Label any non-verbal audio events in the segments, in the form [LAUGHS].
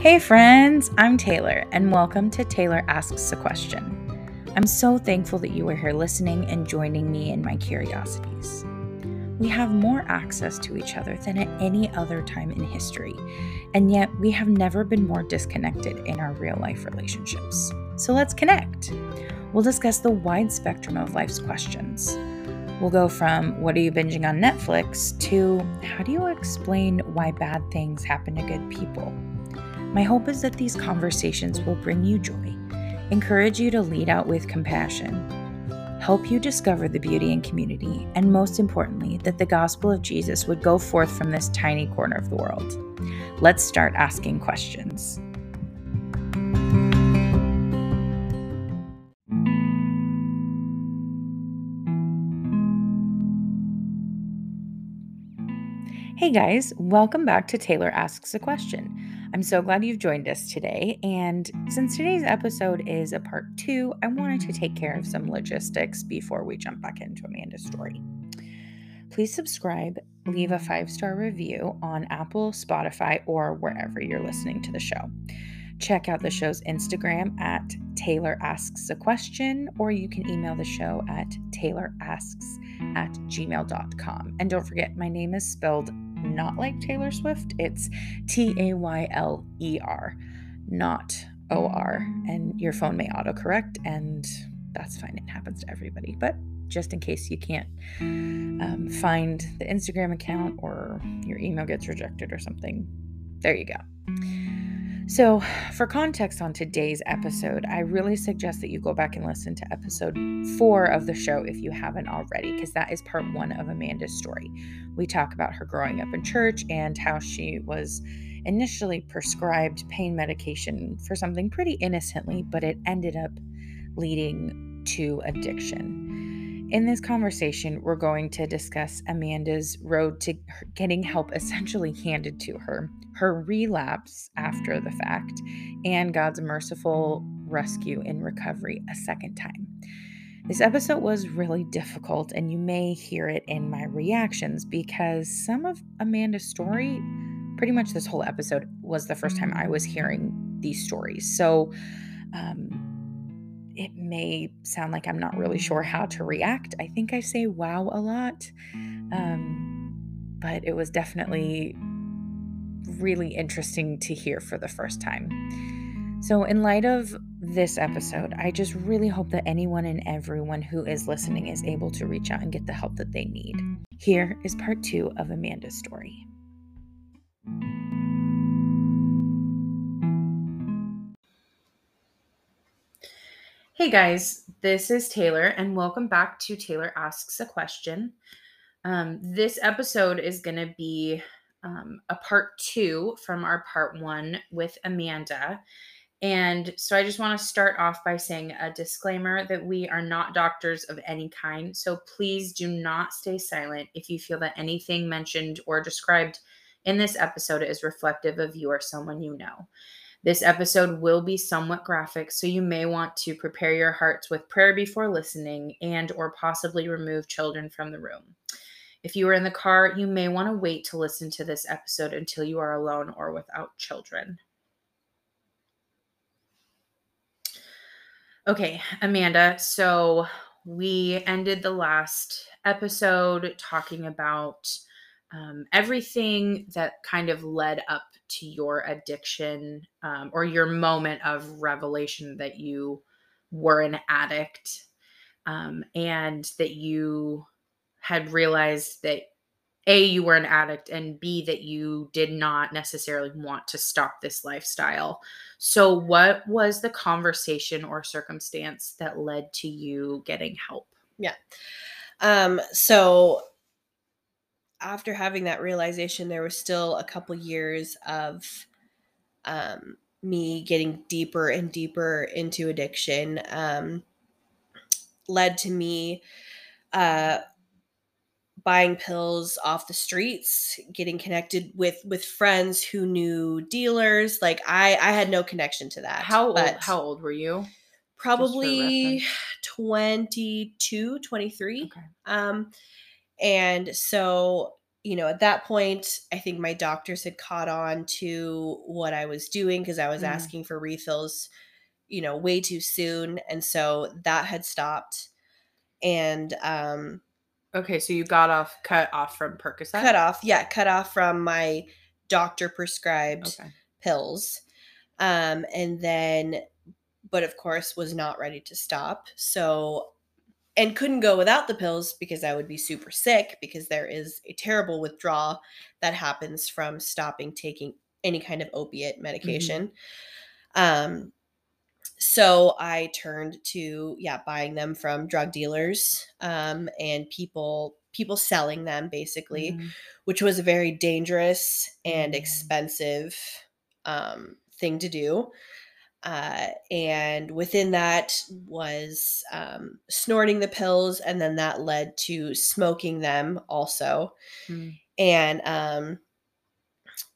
Hey, friends, I'm Tayler, and welcome to Tayler Asks a Question. I'm so thankful that you are here listening and joining me in my curiosities. We have more access to each other than at any other time in history, and yet we have never been more disconnected in our real life relationships. So let's connect. We'll discuss the wide spectrum of life's questions. We'll go from what are you binging on Netflix to how do you explain why bad things happen to good people? My hope is that these conversations will bring you joy, encourage you to lead out with compassion, help you discover the beauty in community, and most importantly, that the gospel of Jesus would go forth from this tiny corner of the world. Let's start asking questions. Hey guys, welcome back to Tayler Asks a Question. I'm so glad you've joined us today. And since today's episode is a part two, I wanted to take care of some logistics before we jump back into Amanda's story. Please subscribe, leave a five star review on Apple, Spotify, or wherever you're listening to the show. Check out the show's Instagram at Tayler Asks a Question, or you can email the show at taylerasks at gmail.com. And don't forget, my name is spelled not like Taylor Swift. It's T A Y L E R, not O R. And your phone may autocorrect, and that's fine. It happens to everybody. But just in case you can't um, find the Instagram account or your email gets rejected or something, there you go. So, for context on today's episode, I really suggest that you go back and listen to episode four of the show if you haven't already, because that is part one of Amanda's story. We talk about her growing up in church and how she was initially prescribed pain medication for something pretty innocently, but it ended up leading to addiction. In this conversation, we're going to discuss Amanda's road to getting help essentially handed to her her relapse after the fact, and God's merciful rescue in recovery a second time. This episode was really difficult, and you may hear it in my reactions because some of Amanda's story, pretty much this whole episode, was the first time I was hearing these stories. So, um, it may sound like I'm not really sure how to react. I think I say wow a lot, um, but it was definitely really interesting to hear for the first time. So, in light of this episode, I just really hope that anyone and everyone who is listening is able to reach out and get the help that they need. Here is part two of Amanda's story. Hey guys, this is Tayler, and welcome back to Tayler Asks a Question. Um, this episode is going to be um, a part two from our part one with Amanda. And so I just want to start off by saying a disclaimer that we are not doctors of any kind. So please do not stay silent if you feel that anything mentioned or described in this episode is reflective of you or someone you know. This episode will be somewhat graphic, so you may want to prepare your hearts with prayer before listening and or possibly remove children from the room. If you are in the car, you may want to wait to listen to this episode until you are alone or without children. Okay, Amanda, so we ended the last episode talking about um, everything that kind of led up to your addiction um, or your moment of revelation that you were an addict um, and that you had realized that a you were an addict and b that you did not necessarily want to stop this lifestyle. So what was the conversation or circumstance that led to you getting help? Yeah. Um so after having that realization there was still a couple years of um me getting deeper and deeper into addiction um led to me uh buying pills off the streets getting connected with with friends who knew dealers like i i had no connection to that how old how old were you probably 22 23 okay. um and so you know, at that point, I think my doctors had caught on to what I was doing because I was Mm. asking for refills, you know, way too soon. And so that had stopped. And um, Okay, so you got off cut off from Percocet. cut off, yeah, cut off from my doctor prescribed Okay. pills. Um, and then, but of course, was not ready to stop. So, and couldn't go without the pills because I would be super sick because there is a terrible withdrawal that happens from stopping taking any kind of opiate medication. Um, so I turned to yeah, buying them from drug dealers um, and people people selling them basically Mhm. which was a very dangerous and Mm. expensive um, thing to do. Uh, and within that was um, snorting the pills, and then that led to smoking them also. Mm. And um,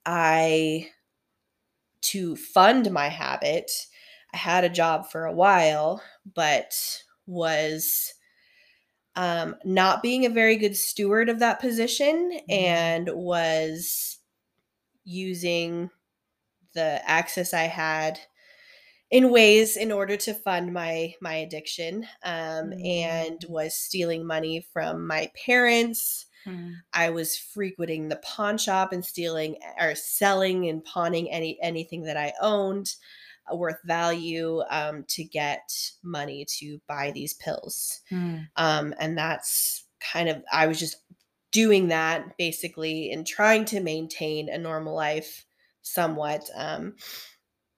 I, to fund my habit, had a job for a while, but was um, not being a very good steward of that position and was using the access I had in ways in order to fund my my addiction um, and Mm. was stealing money from my parents Mm. i was frequenting the pawn shop and stealing or selling and pawning any anything that i owned worth value um, to get money to buy these pills Mm. um, and that's kind of i was just doing that basically in trying to maintain a normal life somewhat um,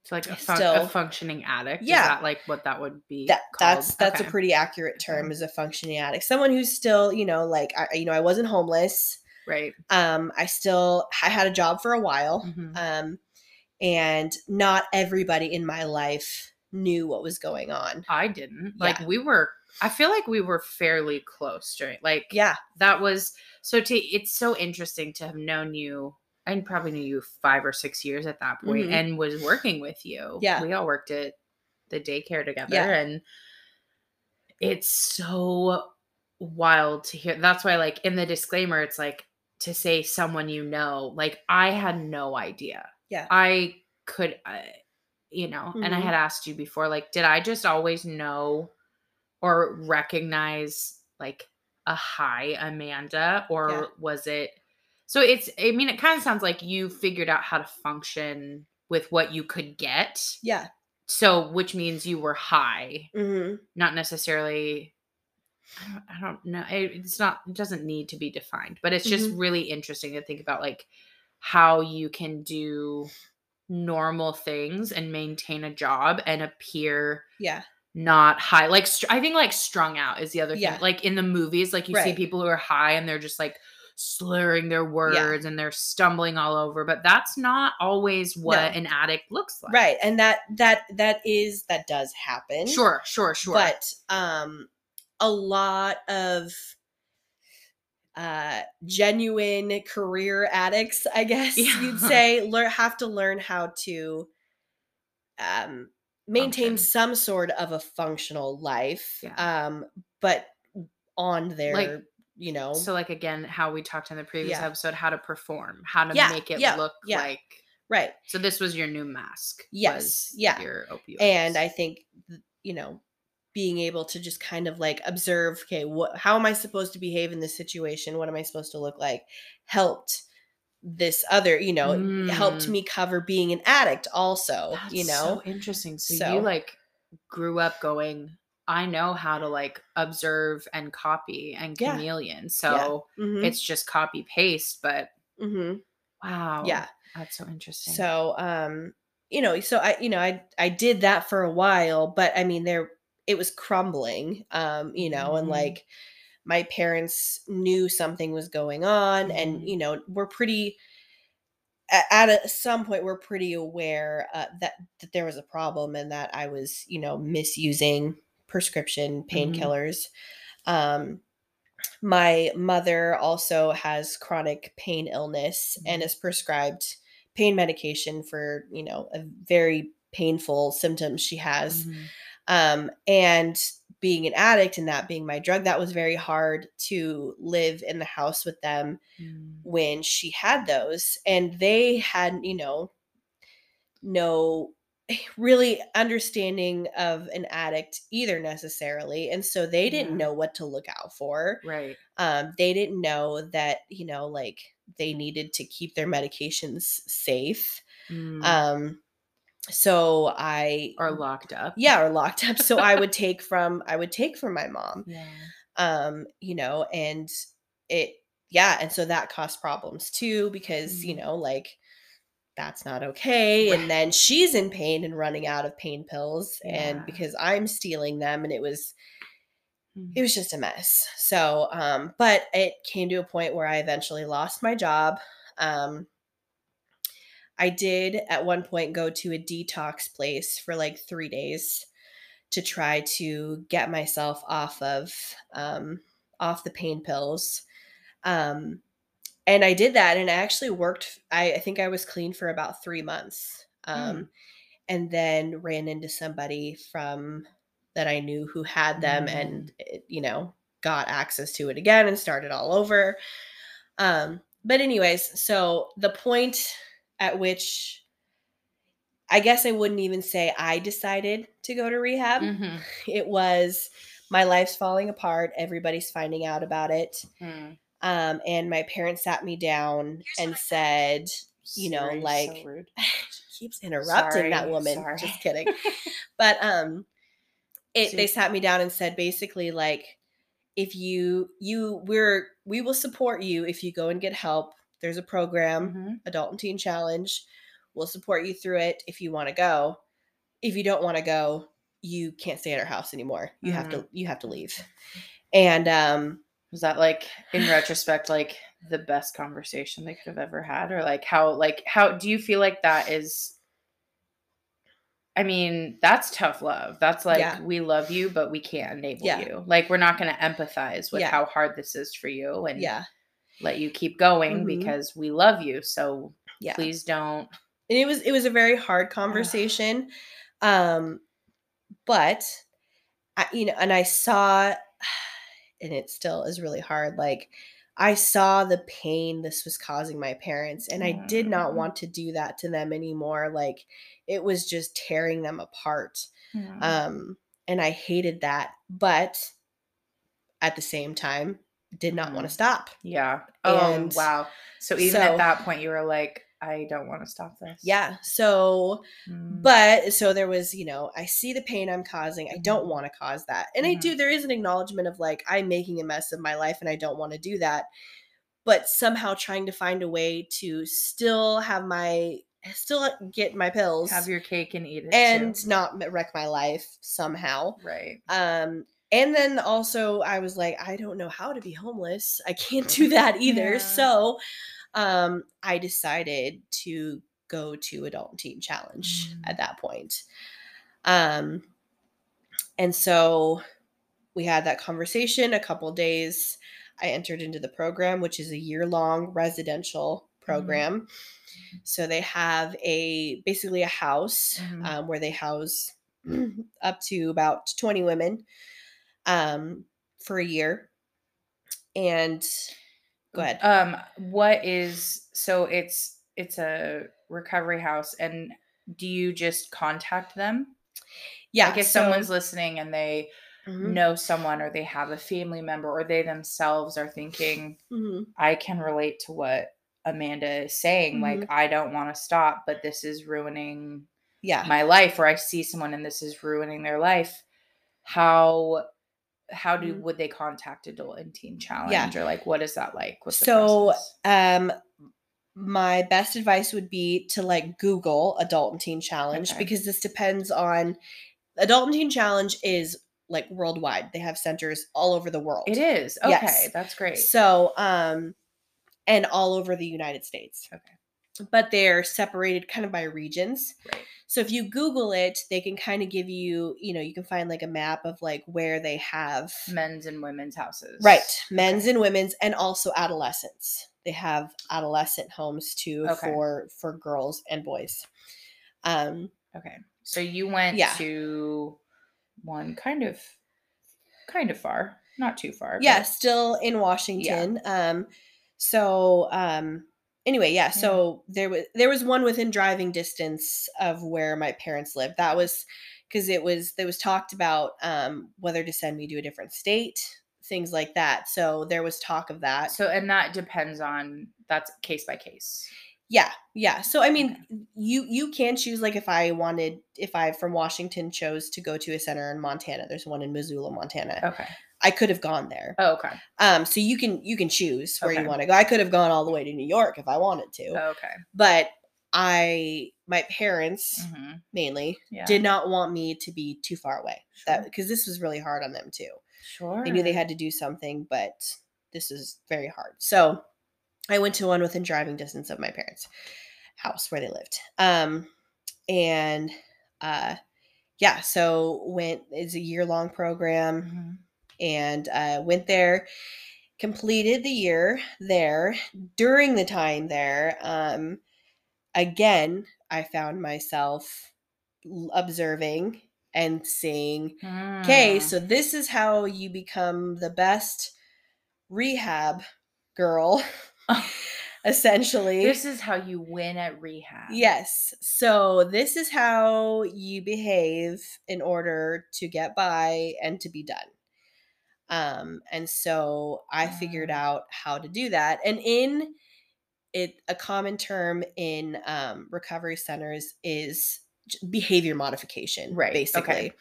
So like a, fun- Still- a functioning addict. Yeah. Is that like what that would be? that that's that's Okay. a pretty accurate term as a functioning addict someone who's still you know like I, you know i wasn't homeless right. um i still i had a job for a while Mhm. um and not everybody in my life knew what was going on I didn't. Like Yeah. we were. I feel like we were fairly close during. Like yeah that was so. To it's so interesting to have known you. I probably knew you five or six years at that point Mhm. and was working with you. Yeah. we all worked at the daycare together, Yeah. and it's so wild to hear. That's why, like in the disclaimer, it's like to say someone you know. Like I had no idea. Yeah. I could, uh, you know, and I had asked you before, like, did I just always know or recognize like a high Amanda, or Yeah. was it? So it's, I mean, it kind of sounds like you figured out how to function with what you could get. yeah So, which means you were high, hmm not necessarily. I don't, I don't know. It, it's not. It doesn't need to be defined, but it's just Mhm. really interesting to think about, like how you can do normal things and maintain a job and appear yeah not high. Like str- I think like strung out is the other Yeah. thing. Like in the movies, like you see people who are high and they're just like slurring their words and they're stumbling all over, but that's not always what No. an addict looks like. right and that that that is that does happen Sure, sure, sure. but um a lot of uh genuine career addicts i guess Yeah. you'd [LAUGHS] say learn have to learn how to um maintain Function. some sort of a functional life Yeah. um but on their Like, you know so like again, how we talked in the previous Yeah. episode, how to perform, how to make it look like right so this was your new mask. Yes, yeah. Your opioids. and i think you know being able to just kind of like observe okay what how am i supposed to behave in this situation what am i supposed to look like helped this other you know helped Mm. me cover being an addict also That's you know so interesting. So, So- you like grew up going, I know how to like observe and copy and Yeah. chameleon. So Mhm, it's just copy paste, but mhm, wow. yeah That's so interesting. so um you know so i you know i i did that for a while but i mean there it was crumbling um you know and Mhm. like my parents knew something was going on Mhm. and you know we're pretty at a, some point we're pretty aware uh, that that there was a problem and that i was you know misusing prescription painkillers um my mother also has chronic pain illness and Mhm. is prescribed pain medication for you know a very painful symptoms she has Mhm. Um, and being an addict and that being my drug, that was very hard to live in the house with them Mm. when she had those. And they had, you know, no [SIGHS] really understanding of an addict either necessarily. And so they didn't Yeah. know what to look out for. Right. Um, they didn't know that, you know, like they needed to keep their medications safe. Mm. Um, so I are locked up. yeah, or locked up. So I would [LAUGHS] take from I would take from my mom. Yeah. Um, you know, and it yeah, and so that caused problems too because, you Mhm. know, like that's not okay. And then she's in pain and running out of pain pills Yeah. and because I'm stealing them and it was Mm. it was just a mess. So, um, but it came to a point where I eventually lost my job. Um, I did at one point go to a detox place for like three days to try to get myself off of um, off the pain pills. Um, and I did that, and it actually worked. I, I think I was clean for about three months, um, and then ran into somebody from that I knew who had them, and you know got access to it again and started all over. Um, but anyways, so the point at which I guess I wouldn't even say I decided to go to rehab. Mhm. It was my life's falling apart. Everybody's finding out about it. Mm. Um, and my parents sat me down and said, you know, so like rude. [LAUGHS] she keeps interrupting that woman. sorry. Just kidding. [LAUGHS] but um it So they sat me down and said basically like if you you we're we will support you if you go and get help. There's a program, Mhm. Adult and Teen Challenge. We'll support you through it if you want to go. If you don't want to go, you can't stay at our house anymore. You have Mm-hmm. to you have to leave. And um Was that like in retrospect like the best conversation they could have ever had or like how like how do you feel like that is I mean, that's tough love. That's like Yeah. we love you but we can't enable Yeah. you. Like we're not going to empathize with Yeah. how hard this is for you and yeah. Let you keep going Mhm. because we love you. So Yeah. please don't and it was it was a very hard conversation um but I, you know and i saw [SIGHS] and it still is really hard like i saw the pain this was causing my parents and i did not Mm. want to do that to them anymore like it was just tearing them apart Mm. um and i hated that but at the same time did not want to stop Yeah. Oh And wow. So even so- at that point you were like, I don't want to stop this. yeah so Mm. But so there was, you know, I see the pain I'm causing. I don't Mhm. want to cause that. And I Mhm. do, there is an acknowledgement of like, I'm making a mess of my life and I don't want to do that. But somehow trying to find a way to still have my, still get my pills have your cake and eat it and too. not wreck my life somehow. right. Um, and then also I was like, I don't know how to be homeless. I can't do [LAUGHS] that either. Yeah. So um, I decided to go to Adult and Teen Challenge Mm. at that point. Um, and so we had that conversation a couple days. I entered into the program, which is a year long residential program. So they have a basically a house Mhm. um, where they house [CLEARS THROAT] up to about 20 women um, for a year. And go ahead. Um, what is so it's it's a recovery house, and do you just contact them? yeah. Like if so- someone's listening and they Mhm, know someone or they have a family member or they themselves are thinking, mhm, I can relate to what Amanda is saying. Like Mm-hmm. I don't want to stop, but this is ruining yeah. my life, or I see someone and this is ruining their life. How how do Mhm. would they contact adult and teen challenge yeah. or like what is that like What's So, um, my best advice would be to like Google Adult and Teen Challenge Okay. because this depends on Adult and Teen Challenge is like worldwide. They have centers all over the world. it is okay yes. that's great So, um, and all over the United States. Okay. But they're separated kind of by regions. right So if you Google it, they can kind of give you, you know, you can find like a map of like where they have men's and women's houses right men's and women's and also adolescents. They have adolescent homes too Okay. for for girls and boys. Um, okay so you went Yeah. to one kind of kind of far, not too far. yeah, but- still in Washington. Um, so um, anyway, yeah. So there was there was one within driving distance of where my parents lived. That was because it was there was talked about um, whether to send me to a different state, things like that. So there was talk of that. So and that depends on that's case by case. Yeah, yeah. So I mean, you you can choose like if I wanted if I from Washington chose to go to a center in Montana. There's one in Missoula, Montana. Okay. I could have gone there. Oh, okay. Um, so you can you can choose where Okay. you want to go. I could have gone all the way to New York if I wanted to, Okay. but I my parents hmm mainly Yeah. did not want me to be too far away. That because this was really hard on them too. sure. They knew they had to do something, but this is very hard. So I went to one within driving distance of my parents' house where they lived. Um, and uh, yeah, so went. It's a year long program, Mhm. And uh, went there. Completed the year there. During the time there, um, again, I found myself observing and seeing Okay, Mm. so this is how you become the best rehab girl, [LAUGHS] [LAUGHS] essentially. this is how you win at rehab. yes. So this is how you behave in order to get by and to be done. Um, and so I figured Ah. out how to do that. And in it, a common term in um, recovery centers is behavior modification, Right, okay. Basically.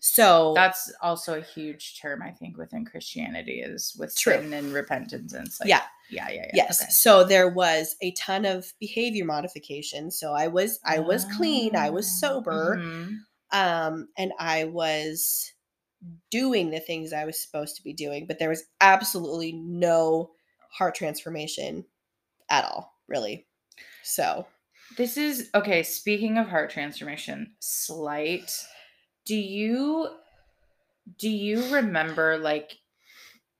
So That's also a huge term I think within Christianity is with True. sin and repentance and like Yeah. yeah, yeah, yeah. yes okay. so there was a ton of behavior modification so i was i was clean i was Ah, sober mhm. um and i was doing the things i was supposed to be doing but there was absolutely no heart transformation at all really so This is okay. Speaking of heart transformation, slight. Do you do you remember like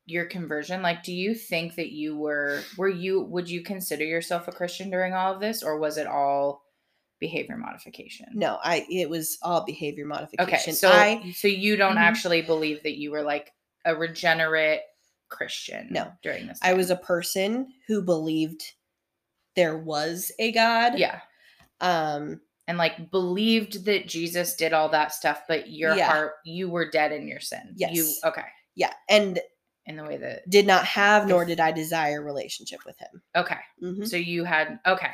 your conversion? Like, do you think that you were were you would you consider yourself a Christian during all of this, or was it all behavior modification? no i it was all behavior modification Okay, so i so you don't Mhm. actually believe that you were like a regenerate Christian? No. during this. i was a person who believed there was a god yeah, um and like believed that Jesus did all that stuff, but your Yeah. heart, you were dead in your sin. Yes. You okay yeah and in the way that did not have nor did i desire relationship with him okay. Mhm. So you had okay.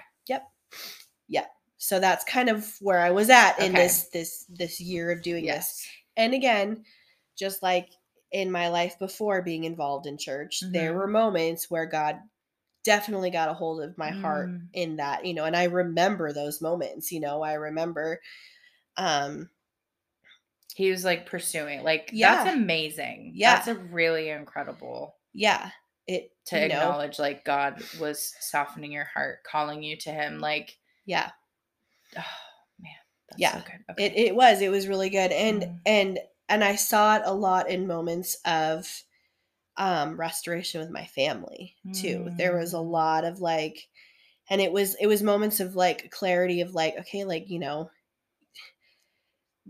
So that's kind of where i was at in Okay. this this this year of doing this and again just like in my life before being involved in church there Mhm. were moments where god definitely got a hold of my heart Mm. in that you know and i remember those moments you know i remember um He was like pursuing. Like Yeah. that's amazing. Yeah. That's a really incredible yeah it to you know, acknowledge like God was softening your heart, calling you to him like yeah oh [SIGHS] man. That's Yeah. so good. Okay. it, it was it was really good and Mm. and and i saw it a lot in moments of um restoration with my family too there was a Mm. lot of like and it was it was moments of like clarity of like okay like you know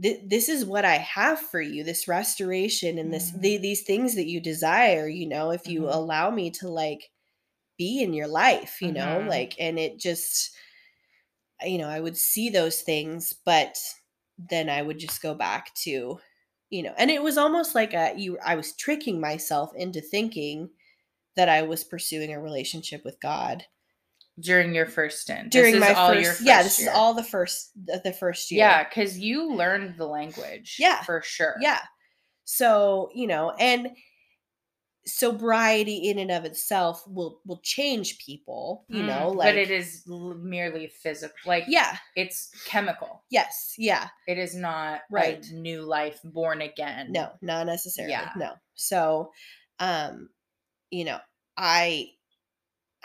th- this is what i have for you this restoration and this Mm. the, these things that you desire you know if you Mhm. allow me to like be in your life you know Mhm. like and it just you know i would see those things but then i would just go back to you know and it was almost like a you i was tricking myself into thinking that i was pursuing a relationship with god during your first stint. during this my first, your yeah this year. is all the first the, the first year Yeah, because you learned the language. Yeah. For sure. yeah so you know and sobriety in and of itself will will change people you Mm, know like but it is merely physical. Like yeah it's chemical. yes yeah It is not Right. new life born again. no not necessarily Yeah. no so um you know i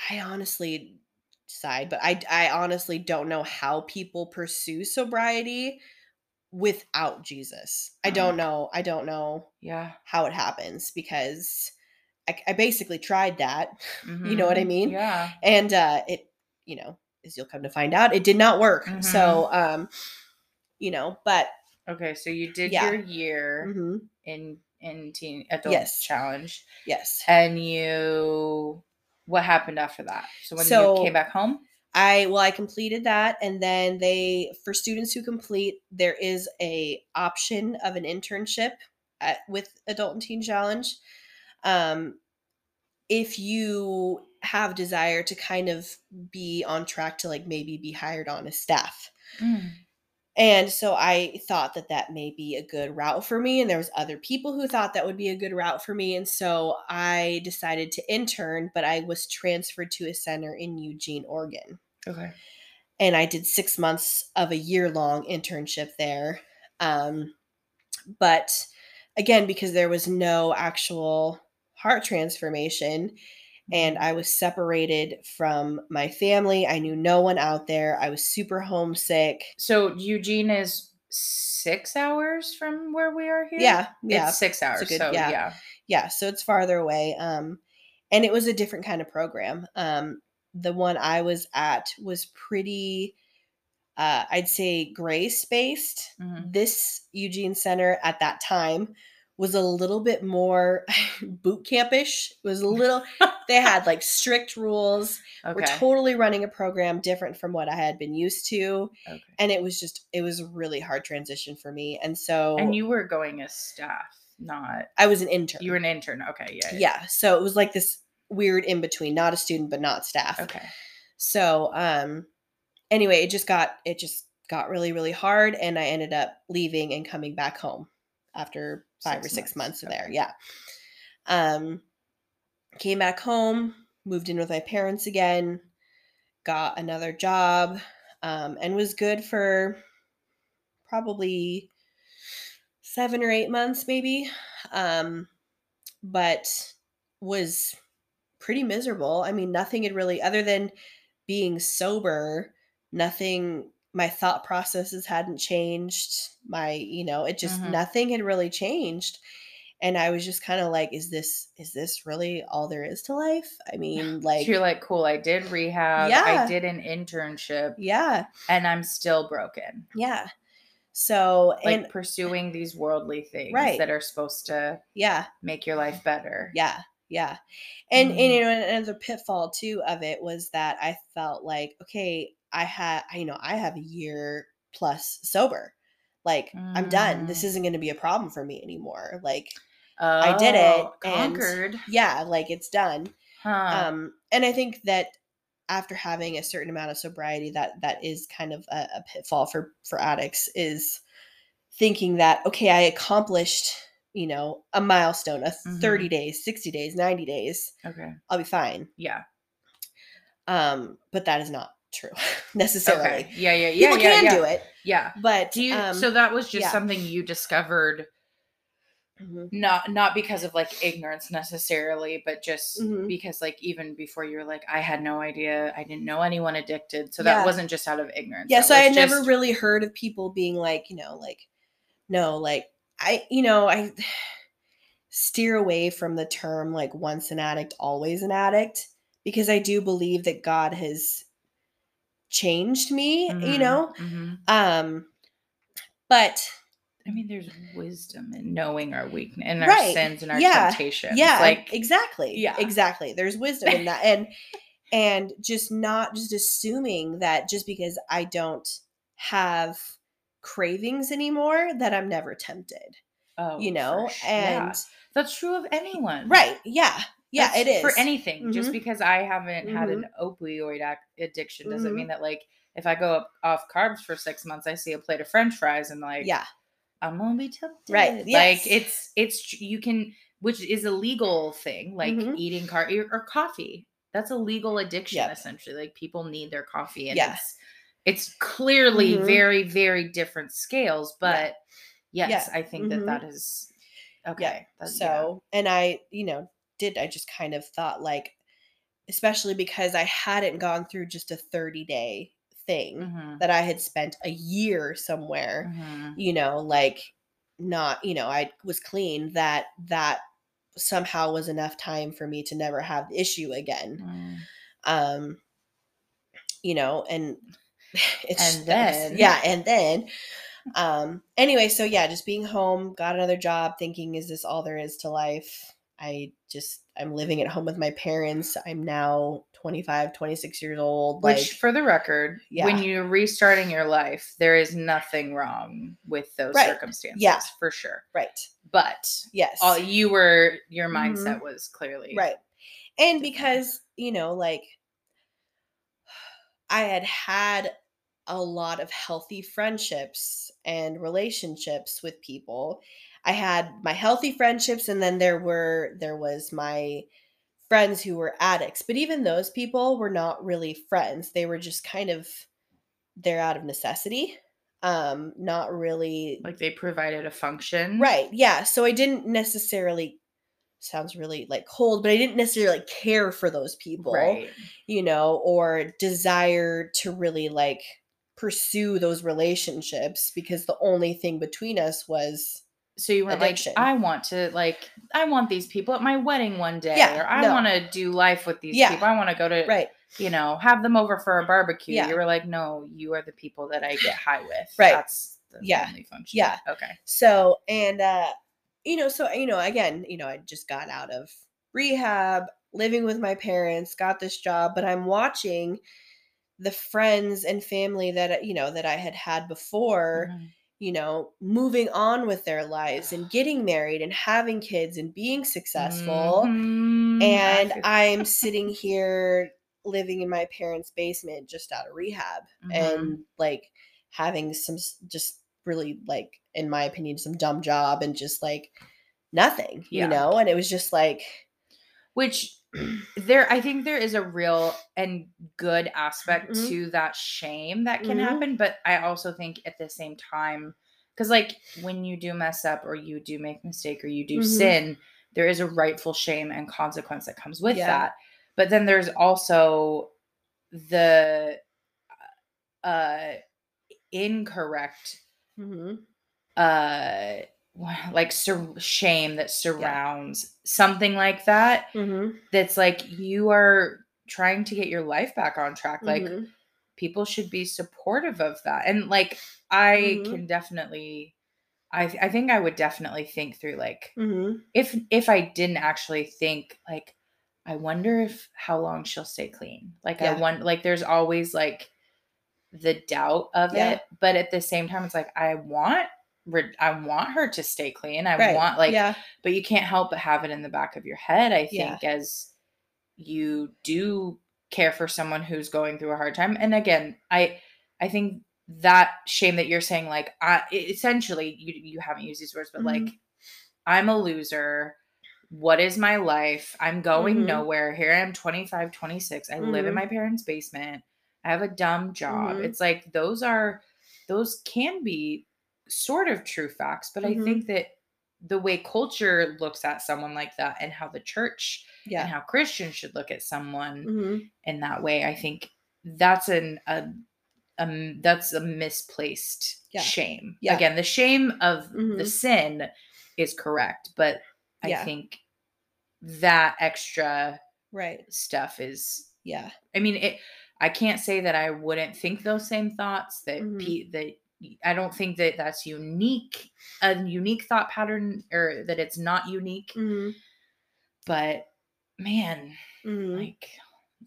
i honestly side but i i honestly don't know how people pursue sobriety without jesus i Mm. don't know i don't know Yeah. how it happens because i, I basically tried that You know what I Mhm. mean? Yeah. and uh it you know as you'll come to find out it did not work Mhm. so um you know but Okay, so you did Yeah. your year hmm in in teen adult Yes. challenge, Yes. and you. What happened after that? So when So- you came back home. I well, I completed that, and then they for students who complete, there is a option of an internship at, with Adult and Teen Challenge. Um, if you have desire to kind of be on track to like maybe be hired on as staff. And so I thought that that may be a good route for me and there was other people who thought that would be a good route for me and so I decided to intern but I was transferred to a center in Eugene, Oregon. Okay. And I did 6 months of a year long internship there. Um but again because there was no actual heart transformation and I was separated from my family. I knew no one out there. I was super homesick. So Eugene is six hours from where we are here. Yeah, yeah. It's six hours. good- so yeah. yeah. yeah so it's farther away um and it was a different kind of program um the one i was at was pretty uh i'd say grace based Mhm. this eugene center at that time was a little bit more [LAUGHS] boot campish it was a little [LAUGHS] they had like strict rules Okay. we're totally running a program different from what i had been used to okay. and it was just it was a really hard transition for me and so And you were going as staff, not i was an intern you were an intern. Okay. Yeah. yeah so it was like this weird in between not a student but not staff Okay. so um anyway it just got it just got really really hard and i ended up leaving and coming back home after five Six or six months, months, there okay. yeah um came back home moved in with my parents again got another job um and was good for probably seven or eight months maybe um but was pretty miserable i mean nothing had really other than being sober nothing my thought processes hadn't changed my you know it just Mhm. nothing had really changed and i was just kind of like is this is this really all there is to life i mean like [LAUGHS] so you're like, cool. I did rehab. Yeah. I did an internship, yeah and I'm still broken. yeah so Like and pursuing these worldly things Right. that are supposed to yeah make your life better. Yeah, yeah. And and Mm. you know another pitfall too of it was that I felt like okay, I had you know I have a year plus sober. Like I'm done. This Mm. isn't going to be a problem for me anymore. Like I did it, Oh, and- Conquered. yeah, like it's done. Huh. Um and I think that after having a certain amount of sobriety that that is kind of a, a pitfall for for addicts is thinking that okay, I accomplished, you know, a milestone, a 30 days, 60 days, 90 days. okay. I'll be fine. Yeah. Um, but that is not true [LAUGHS] necessarily. Okay. Yeah. Yeah. Yeah. People yeah, can yeah. do it, Yeah. but Do you? um, so that was just yeah. something you discovered, mhm, not not because of like ignorance necessarily, but just Mhm. because like even before you were like, I had no idea, I didn't know anyone addicted, so that wasn't just out of ignorance. yeah. that So I had never really heard of people being like, you know, like, no, like I, you know, I [SIGHS] steer away from the term like once an addict, always an addict, because I do believe that God has changed me, you Mhm, know. mhm. Um, but I mean, there's wisdom in knowing our weakness and our sins and our Yeah. temptations. yeah like exactly yeah. exactly there's wisdom in that and and just not just assuming that just because i don't have cravings anymore that i'm never tempted oh, you know sh- and yeah. that's true of anyone, right yeah yeah That's it is for anything. Just Mhm. because I haven't had an opioid ac- addiction doesn't Mhm. mean that like if I go up off carbs for six months, I see a plate of French fries and like yeah I'm gonna be tempted. Right, Like it's it's you can which is a legal thing like Mhm. eating car or, coffee. That's a legal addiction Yep. essentially. Like people need their coffee and Yeah. it's it's clearly Mhm. very very different scales, but yes, Yeah. I think that that is okay. yeah. so and i you know did i just kind of thought like especially because i hadn't gone through just a 30 day thing Mhm. that i had spent a year somewhere Mhm. you know like not you know i was clean that that somehow was enough time for me to never have the issue again Mm. um you know and [LAUGHS] it's And then- yeah and then um anyway so yeah just being home got another job thinking is this all there is to life i just i'm living at home with my parents i'm now 25 26 years old Which, like for the record, Yeah. when you're restarting your life, there is nothing wrong with those Right. circumstances. Yeah. for sure. right But yes all you were, your Mhm. mindset was clearly right and different. because you know like i had had a lot of healthy friendships and relationships with people i had my healthy friendships and then there were there was my friends who were addicts but even those people were not really friends they were just kind of they're out of necessity um not really like they provided a function. Right. Yeah. So I didn't necessarily sounds really like cold, but I didn't necessarily care for those people, Right. you know, or desire to really like pursue those relationships because the only thing between us was So you were Addiction. like, I want to like, I want these people at my wedding one day, Yeah, or I no. want to do life with these Yeah. people. I want to go to, right. you know, have them over for a barbecue. Yeah. You were like, no, you are the people that I get [LAUGHS] high with. Right. That's the Yeah. only function. Yeah. Okay. So, and uh you know, so you know, again, you know, I just got out of rehab, living with my parents, got this job, but I'm watching the friends and family that you know that I had had before Mhm. You know, moving on with their lives and getting married and having kids and being successful. Mhm. And I'm sitting [LAUGHS] here living in my parents' basement just out of rehab Mhm. and like having some just really like in my opinion some dumb job and just like nothing, Yeah. you know? And it was just like which there i think there is a real and good aspect Mhm. to that shame that can Mhm. happen but i also think at the same time because like when you do mess up or you do make mistake or you do Mhm. sin there is a rightful shame and consequence that comes with Yeah. that but then there's also the uh incorrect mhm, uh [SIGHS] like sur- shame that surrounds something like that mhm, that's like you are trying to get your life back on track like mhm, people should be supportive of that and like i Mhm. can definitely i i think i would definitely think through like mhm. if if i didn't actually think like i wonder if how long she'll stay clean like Yeah. i want like there's always like the doubt of Yeah. it but at the same time it's like i want i want her to stay clean i Right. want like yeah, but you can't help but have it in the back of your head i Yeah. think as you do care for someone who's going through a hard time and again i i think that shame that you're saying like i essentially you you haven't used these words but like Mhm. i'm a loser what is my life i'm going Mhm. nowhere here i am 25 26 i live in Mhm. my parents basement i have a dumb job Mhm. it's like those are those can be sort of true facts but Mhm. i think that the way culture looks at someone like that and how the church yeah. and how christians should look at someone mhm, in that way i think that's an a, um that's a misplaced Yeah. shame Yeah. again the shame of the Mhm. sin is correct but i Yeah. think that extra Right. stuff is Yeah. i mean it i can't say that i wouldn't think those same thoughts that Mhm. pe- that i don't think that that's unique a unique thought pattern or that it's not unique Mhm, but man mhm. like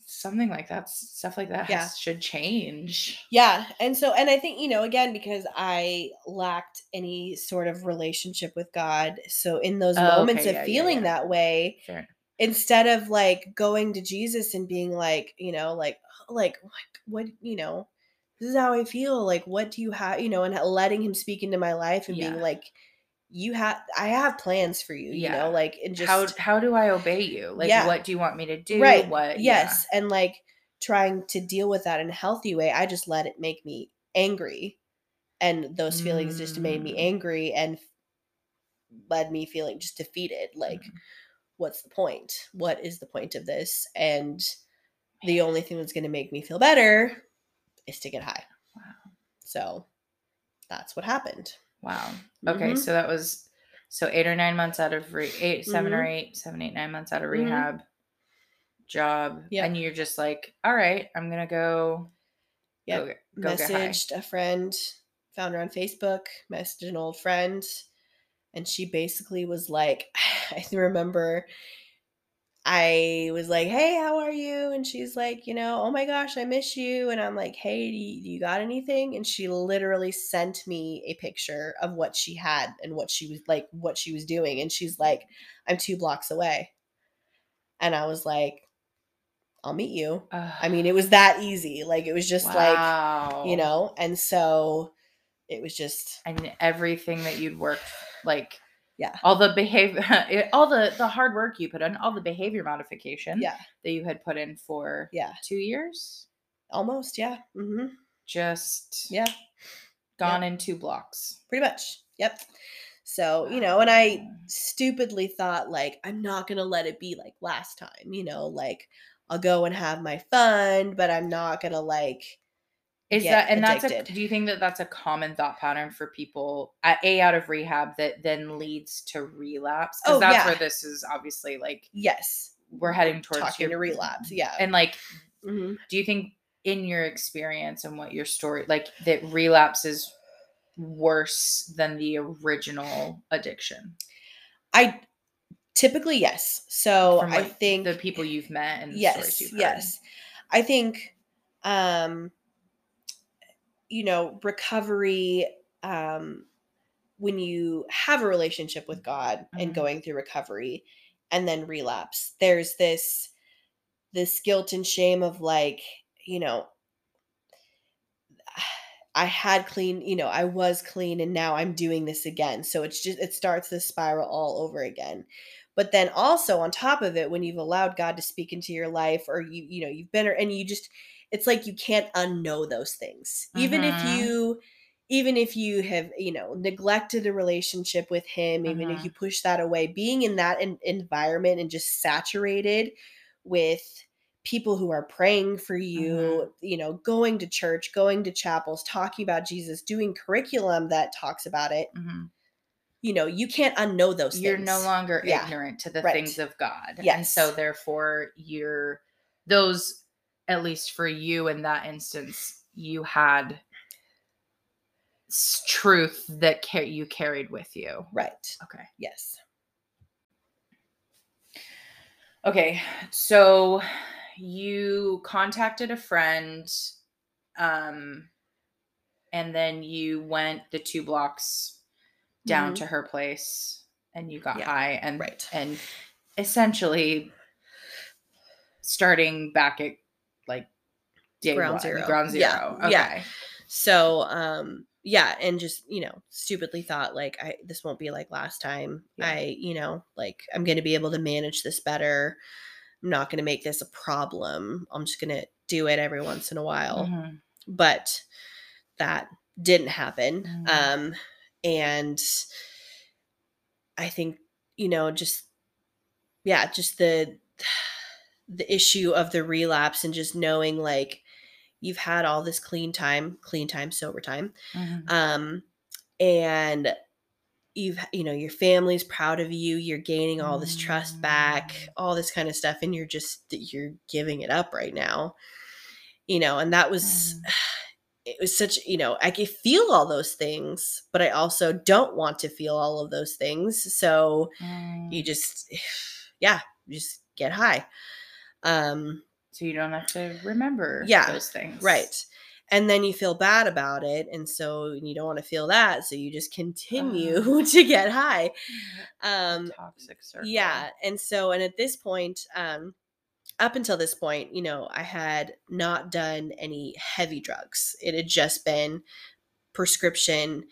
something like that stuff like that Yeah. has, should change Yeah. And so, and I think, you know, again, because I lacked any sort of relationship with God. So, in those Oh, moments okay, of yeah, feeling yeah. that way, Fair. instead of like going to Jesus and being like, you know, like, like, what, what you know, this is how I feel. Like, what do you have, you know, and letting him speak into my life and Yeah. being like, you have, I have plans for you, you know, like, and just, how how do I obey you? Like, Yeah. what do you want me to do? right. What? yeah. Yes. And like trying to deal with that in a healthy way, I just let it make me angry. And those feelings just made me Mm. angry and led me feeling just defeated. Like, Mhm. what's the point? What is the point of this? And the only thing that's going to make me feel better is to get high. Wow. So that's what happened. Wow. Okay, Mhm. so that was so eight or nine months out of re- 8 7 or Mhm. eight, seven, eight, nine months out of Mhm. rehab, job, Yep. and you're just like, all right, I'm gonna go. Yep. Go, get- go. Messaged a friend found her on Facebook, messaged an old friend, and she basically was like, [SIGHS] I remember I was like, "Hey, how are you?" And she's like, "You know, oh my gosh, I miss you." And I'm like, "Hey, do you, do you got anything?" And she literally sent me a picture of what she had and what she was like, what she was doing. And she's like, "I'm two blocks away." And I was like, "I'll meet you." I mean, it was [SIGHS] that easy. Like it was just wow. like, you know, and so it was just and everything that you'd worked like Yeah. all the behavior [LAUGHS] all the the hard work you put in all the behavior modification yeah, that you had put in for yeah, two years almost, yeah. hmm just Yeah, gone in two blocks pretty much. Yep. So, you know, and I stupidly thought like I'm not going to let it be like last time, you know, like I'll go and have my fun, but I'm not going to like is that and that's a do you think that that's a common thought pattern for people at a out of rehab that then leads to relapse because Oh, that's yeah. where this is obviously like yes, we're heading towards talking to relapse. Yeah. and like Mhm. do you think in your experience and what your story like that relapse is worse than the original addiction I typically yes. So From I think the people you've met and the yes stories you've heard? yes i think um you know recovery um when you have a relationship with god and Mhm. going through recovery and then relapse. There's this this guilt and shame of like you know [SIGHS] i had clean you know i was clean and now i'm doing this again. So it's just it starts this spiral all over again. But then also on top of it when you've allowed god to speak into your life or you you know you've been or, and you just it's like you can't unknow those things even if Mhm. you even if you have you know neglected a relationship with him even if Mhm. you push that away being in that en- environment and just saturated with people who are praying for you you know going to church going to chapels talking about jesus doing curriculum that talks about it Mhm. you know you can't unknow those things. you're things no longer Yeah. ignorant to the Right. things of god and so therefore you're those at least for you in that instance you had truth that you carried with you. Right. Okay. Yes. Okay, so you contacted a friend, um, and then you went the two blocks down Mhm. to her place, and you got Yeah, high, and right. and essentially starting back at day Ground one, zero. ground Yeah. Okay. yeah. so um yeah and just you know stupidly thought like i this won't be like last time Yeah. i you know like i'm gonna be able to manage this better i'm not gonna make this a problem i'm just gonna do it every once in a while Mhm. but that didn't happen Mm. um and i think you know just yeah just the [SIGHS] the issue of the relapse and just knowing like you've had all this clean time clean time sober time Mhm. um and you've you know your family's proud of you you're gaining all this trust back Mm. all this kind of stuff and you're just you're giving it up right now you know and that was Mm. [SIGHS] it was such you know i can feel all those things but i also don't want to feel all of those things so you Mm. just [SIGHS] yeah you just get high um so you don't have to remember Yeah, those things. right and then you feel bad about it and so you don't want to feel that so you just continue [LAUGHS] to get high um toxic circle. yeah and so and at this point um up until this point you know i had not done any heavy drugs it had just been prescription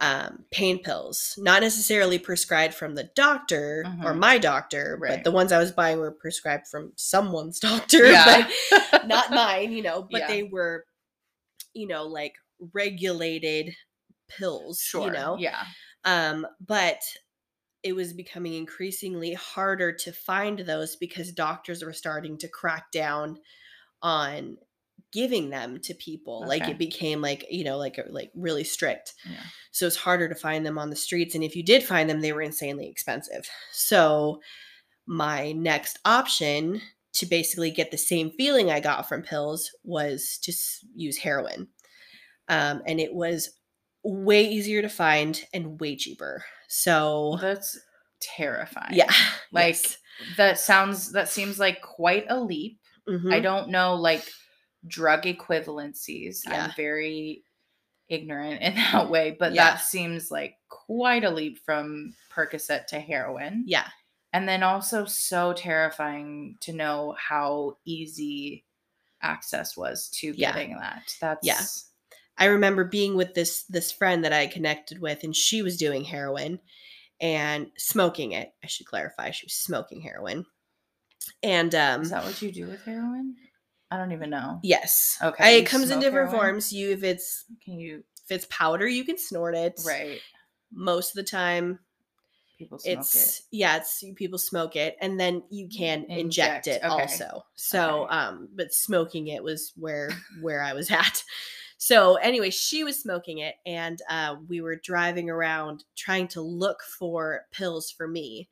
um, pain pills not necessarily prescribed from the doctor or Mhm. my doctor Right. but the ones i was buying were prescribed from someone's [LAUGHS] doctor Yeah. but [LAUGHS] not mine you know but Yeah. they were you know like regulated pills Sure. you know Yeah. um, but it was becoming increasingly harder to find those because doctors were starting to crack down on giving them to people. Like it became like, you know, like like really strict. Yeah. So it's harder to find them on the streets and if you did find them they were insanely expensive. So my next option to basically get the same feeling I got from pills was to use heroin. Um, and it was way easier to find and way cheaper. So That's terrifying. yeah, Like yes. that sounds that seems like quite a leap. I Mhm. don't know like drug equivalencies. Yeah. I'm very ignorant in [LAUGHS] that way, but Yeah. that seems like quite a leap from Percocet to heroin. yeah, And then also so terrifying to know how easy access was to Yeah. getting that. That's Yeah. I remember being with this this friend that I connected with, and she was doing heroin and smoking it. I should clarify, she was smoking heroin. And um Is that what you do with heroin? I don't even know. yes. Okay, it comes in different heroin? forms. You if it's Can you if it's powder, you can snort it. right? Most of the time People smoke it's yeah, it's people smoke it and then you can inject, Inject, it okay. also. So Okay. um but smoking it was where where I was [LAUGHS] at. So anyway, she was smoking it and uh, we were driving around trying to look for pills for me.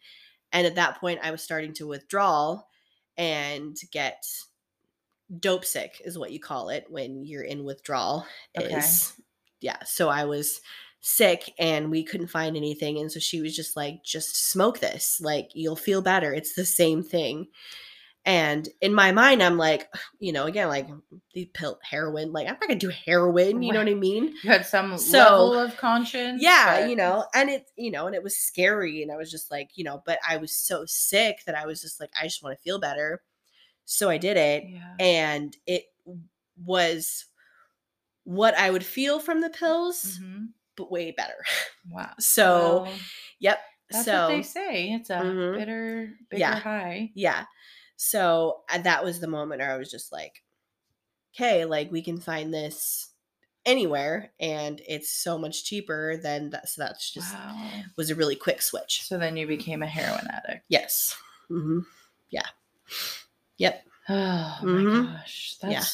And at that point I was starting to withdraw and get dope sick is what you call it when you're in withdrawal Okay. is yeah so i was sick and we couldn't find anything and so she was just like just smoke this like you'll feel better it's the same thing and in my mind i'm like [SIGHS] you know again like the pill heroin like i'm not gonna do heroin you know what i mean. You had some So- level of conscience. yeah but- you know and it you know and it was scary and i was just like you know but i was so sick that i was just like i just want to feel better so i did it Yeah. and it was what I would feel from the pills, Mhm. but way better. Wow. [LAUGHS] So, Well, yep. that's so, what they say. It's a Mhm. bitter, bigger Yeah. high. yeah. So that was the moment where I was just like, okay, like we can find this anywhere and it's so much cheaper than that. So that's just wow. was a really quick switch. So then you became a heroin addict. Yes. hmm Yeah. Yep. Oh Mhm. my gosh. Yeah.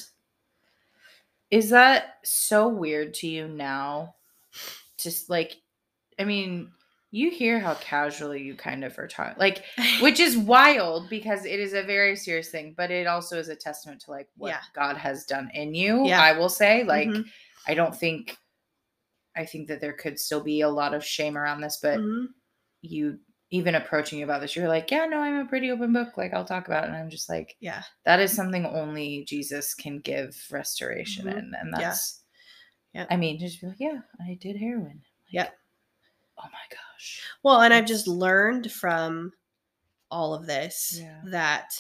Is that so weird to you now? Just like I mean, you hear how casually you kind of are talking. Like which is [LAUGHS] wild because it is a very serious thing, but it also is a testament to like what Yeah. God has done in you. Yeah. I will say, like, Mhm. I don't think, I think that there could still be a lot of shame around this, but Mhm. you even approaching you about this, you're like, yeah, no, I'm a pretty open book. Like, I'll talk about it. And I'm just like, Yeah. that is something only Jesus can give restoration Mhm. in. And that's, Yeah. I mean, just be like, yeah, I did heroin. Like, Yeah. Oh my gosh. Well, and I've just learned from all of this Yeah. that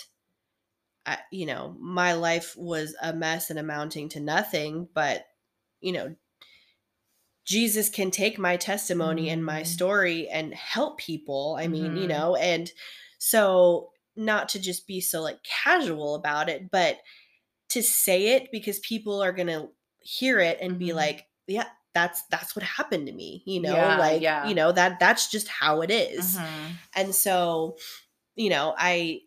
I, you know, my life was a mess and amounting to nothing, but you know, Jesus can take my testimony and my Mhm. story and help people. I mean, you Mhm. know, and so not to just be so like casual about it, but to say it because people are going to hear it and be Mhm. like, yeah, that's that's what happened to me, you know, Yeah, like, yeah. you know, that that's just how it is Mhm. and so you know i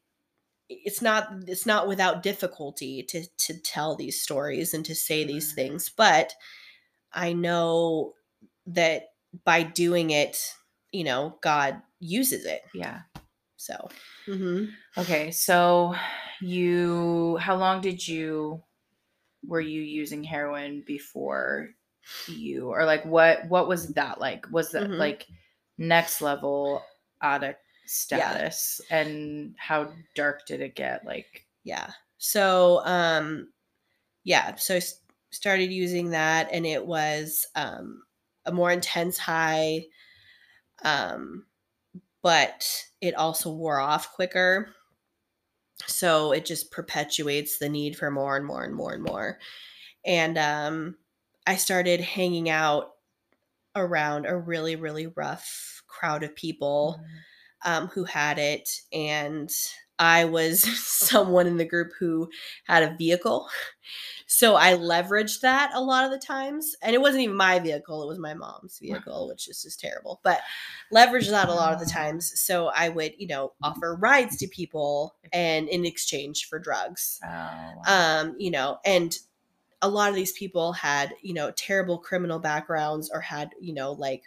it's not it's not without difficulty to to tell these stories and to say these things but i know that by doing it you know god uses it Yeah. so mhm. Okay. So you, how long did you, were you using heroin before you, or like what, what was that like? Was that Mhm. like next level addict status? And how dark did it get? Like, yeah so um yeah so i s- started using that and it was um a more intense high um but it also wore off quicker. So it just perpetuates the need for more and more and more and more. And um i started hanging out around a really really rough crowd of people um, who had it, and I was [LAUGHS] someone in the group who had a vehicle. So I leveraged that a lot of the times. And it wasn't even my vehicle, it was my mom's vehicle, which is just terrible. But leveraged that a lot of the times. So I would, you know, offer rides to people and in exchange for drugs. Oh, wow. Um, you know, and a lot of these people had, you know, terrible criminal backgrounds or had, you know, like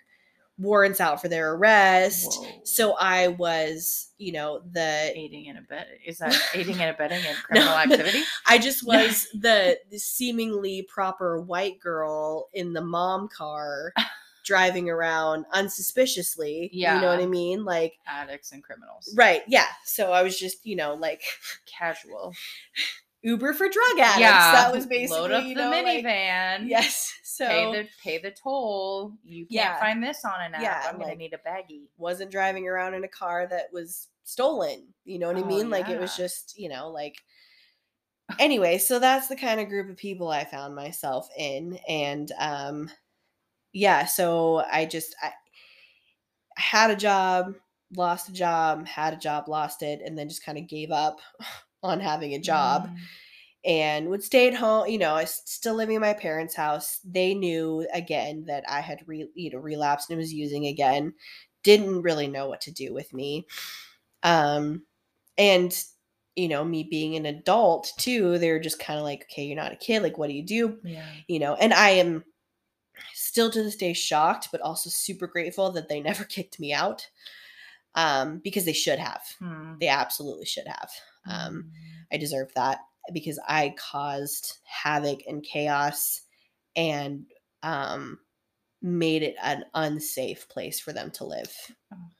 warrants out for their arrest. Whoa. So I was, you know, the aiding and abetting is that [LAUGHS] aiding and abetting in criminal No. activity? I just [LAUGHS] was the, the seemingly proper white girl in the mom car [LAUGHS] driving around unsuspiciously. yeah You know what I mean? Like Addicts and criminals. right, yeah. So I was just, you know, like Casual. Uber for drug addicts. yeah. That was basically load up you the know, like- minivan. yes. So Pay the pay the toll. You can't Yeah. find this on an app. Yeah, I'm gonna need a baggie. wasn't driving around in a car that was stolen. You know what I Oh, mean? Like it was just, you know, like anyway, so that's the kind of group of people I found myself in. And um yeah, so I just I, I had a job, lost a job, had a job, lost it, and then just kind of gave up on having a job Mm. and would stay at home. You know, I was still living in my parents' house. They knew again that I had re, you know relapsed and was using again. Didn't really know what to do with me. Um, and you know, me being an adult too, they're just kind of like, okay, you're not a kid. Like, what do you do? Yeah. You know, and I am still to this day shocked, but also super grateful that they [LAUGHS] never kicked me out. Um, because they should have. Hmm. They absolutely should have. Um, Mm. I deserve that because I caused havoc and chaos and um, made it an unsafe place for them to live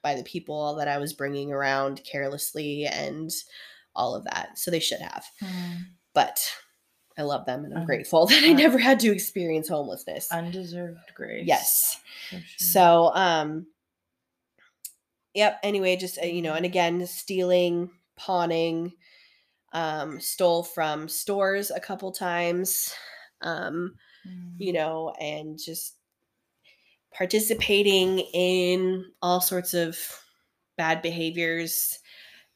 by the people that I was bringing around carelessly and all of that. So they should have. Hmm. But I love them and I'm grateful [LAUGHS] that I never had to experience homelessness. Undeserved grace. Yes. sure. So, um, yep. Anyway, just uh, you know, and again, stealing, pawning, um, stole from stores a couple times, um, Mm. you know, and just participating in all sorts of bad behaviors,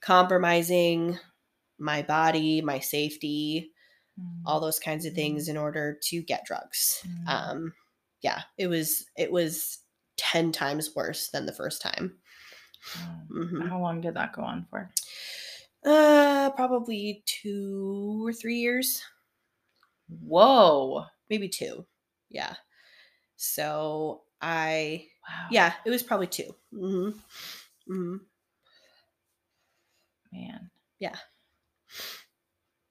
compromising my body, my safety, Mm. all those kinds of things in order to get drugs. Mm. Um, yeah, it was it was ten times worse than the first time. Mhm. How long did that go on for? Uh, probably two or three years, Whoa. maybe two. Yeah. So I, Wow. yeah, it was probably 2 mm-hmm. Mm hmm Man. Yeah.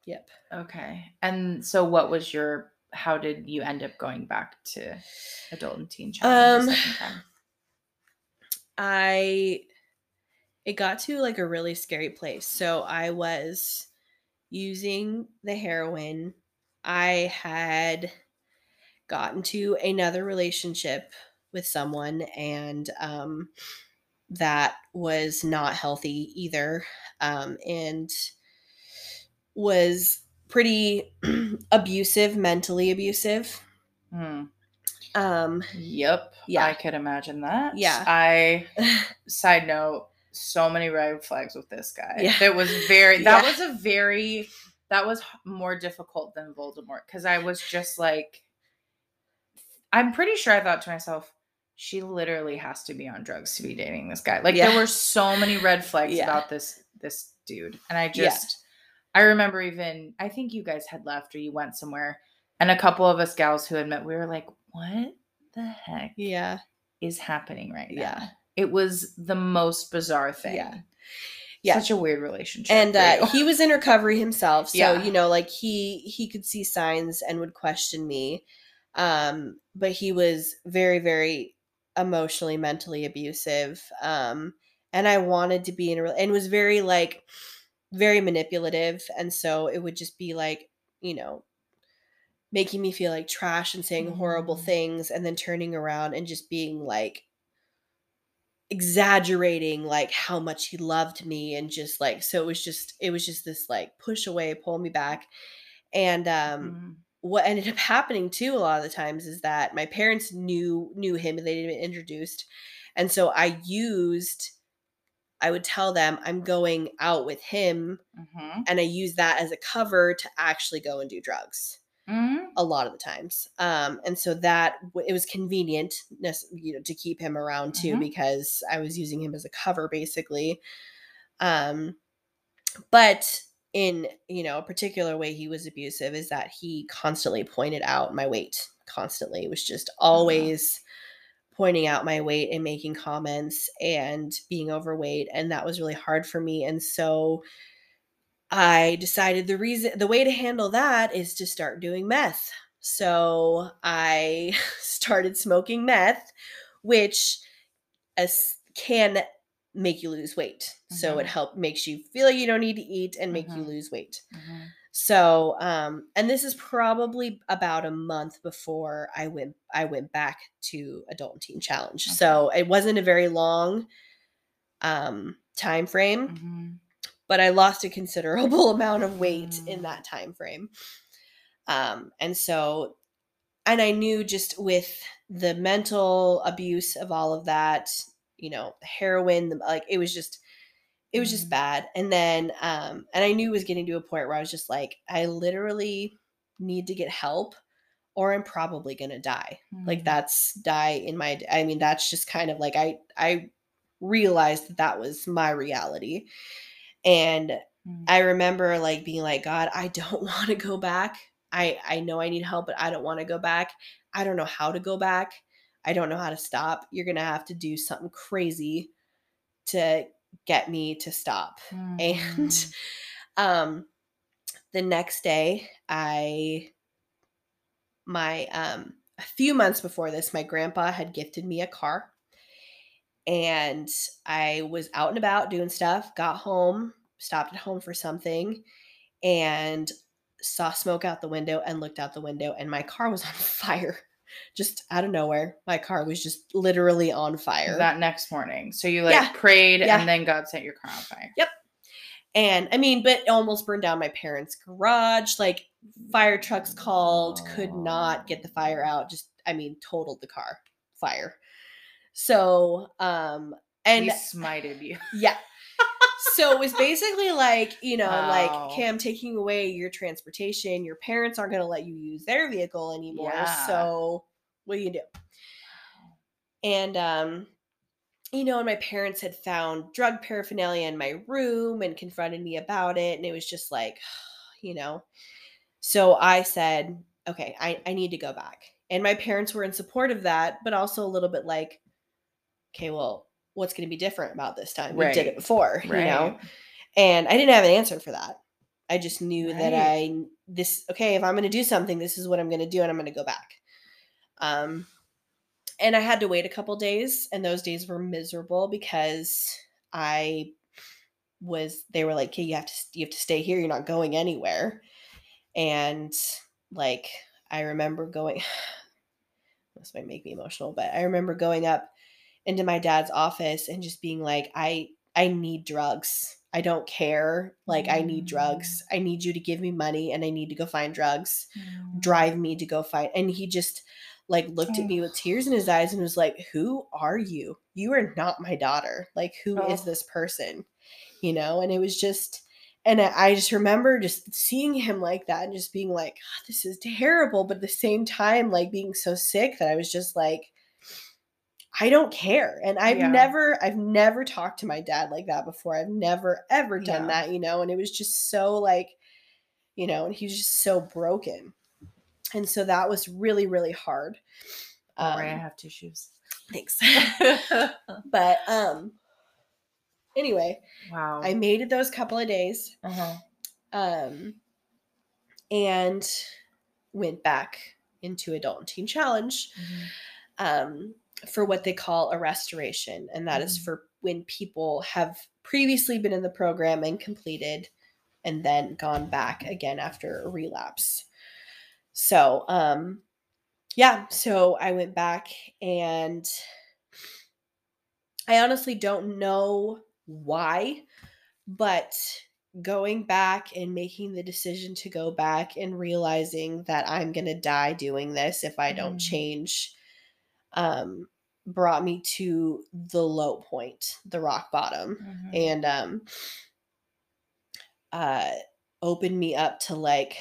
Yep. Okay. And so what was your how did you end up going back to adult and teen challenge Um, the second time? I it got to like a really scary place. So I was using the heroin. I had gotten to another relationship with someone and um that was not healthy either. Um and was pretty [CLEARS THROAT] abusive, mentally abusive. Hmm. Um Yep. Yeah. I could imagine that. Yeah. I [LAUGHS] side note, so many red flags with this guy. Yeah. That was very that Yeah. was a very that was more difficult than Voldemort because I was just like I'm pretty sure I thought to myself, she literally has to be on drugs to be dating this guy. Like Yeah. there were so many red flags Yeah. about this this dude. And I just I remember even I think you guys had left or you went somewhere and a couple of us gals who had met, we were like, what the heck yeah. is happening right now? Yeah. It was the most bizarre thing. Yeah. Yeah. Such a weird relationship. and uh, he was in recovery himself so Yeah. you know like he he could see signs and would question me um but he was very very emotionally mentally abusive um and i wanted to be in a rel- and was very like very manipulative and so it would just be like you know making me feel like trash and saying horrible Mm. things and then turning around and just being like exaggerating like how much he loved me and just like so it was just it was just this like push away pull me back and um Mhm. what ended up happening too a lot of the times is that my parents knew knew him and they'd been introduced and so i used i would tell them i'm going out with him Mhm. and i use that as a cover to actually go and do drugs Mhm. a lot of the times um and so that it was convenient you know to keep him around too Mhm. because i was using him as a cover basically um but in you know a particular way he was abusive is that he constantly pointed out my weight constantly it was just always pointing out my weight and making comments and being overweight and that was really hard for me and so I decided the reason the way to handle that is to start doing meth. So I [LAUGHS] started smoking meth, which as can make you lose weight. So it Mhm. help makes you feel like you don't need to eat and make you Mhm. lose weight. Mhm. So um and this is probably about a month before I went I went back to adult and teen challenge. So it wasn't a very long um time frame Mhm. But I lost a considerable [LAUGHS] amount of weight in Mm. that time frame. Um, and so, and I knew just with the mental abuse of all of that, you know, heroin, the, like it was just, it was just Mm. bad. And then, um, and I knew it was getting to a point where I was just like, I literally need to get help or I'm probably going to die. Like Mhm. that's die in my, I mean, that's just kind of like, I, I realized that that was my reality. And Mm. I remember like being like, God, I don't [LAUGHS] want to go back. I I know I need help, but I don't want to go back. I don't know how to go back. I don't know how to stop. You're gonna have to do something crazy to get me to stop. [LAUGHS] And Mhm. um the next day I my um a few months before this, my grandpa had gifted me a car. And I was out and about doing stuff, got home, stopped at home for something, and saw smoke out the window and looked out the window, and my car was [LAUGHS] on fire. Just out of nowhere. My car was just literally on fire. that next morning. So you like Yeah. prayed Yeah. and then God set your car on fire. Yep. And I mean, but almost burned down my parents' garage. Like fire trucks called, could not get the fire out. Just, I mean, totaled the car fire. So, um, and he smited you. yeah. So it was basically like, you know, Wow. like, Cam, taking away your transportation. Your parents aren't going to let you use their vehicle anymore. Yeah. So what do you do? And, um, you know, and my parents had found drug paraphernalia in my room and confronted me about it. And it was just like, [SIGHS] you know. So I said, okay, I, I need to go back. And my parents were in support of that, but also a little bit like, okay, well, what's going to be different about this time? We did it before, you know? And I didn't have an answer for that. I just knew that I this okay, if I'm going to do something, this is what I'm going to do and I'm going to go back. Um and I had to wait a couple days and those days were miserable because I was they were like, "Okay, you have to you have to stay here. You're not going anywhere." And like I remember going [SIGHS] this might make me emotional, but I remember going up into my dad's office and just being like, I I need drugs. I don't care. Like I need drugs. I need you to give me money and I need to go find drugs. Mm. Drive me to go find. And he just like looked at me with tears in his eyes and was like, "Who are you? You are not my daughter. Like who is Oh. this person?" You know, and it was just and I I just remember just seeing him like that and just being like, "God, this is terrible, but at the same time like being so sick that I was just like I don't care. And I've Yeah. never I've never talked to my dad like that before. I've never ever done Yeah. that, you know, and it was just so like you know, and he was just so broken. And so that was really really hard. All right, I Um, have tissues. thanks. [LAUGHS] but um anyway, wow. I made it those couple of days. uh-huh. um, and went back into adult and teen challenge Mhm. um, for what they call a restoration and that is Mhm. for when people have previously been in the program and completed and then gone back again after a relapse so um yeah so i went back and i honestly don't know why but going back and making the decision to go back and realizing that I'm going to die doing this if I don't Mm. change um brought me to the low point, the rock bottom Mhm. and um uh opened me up to like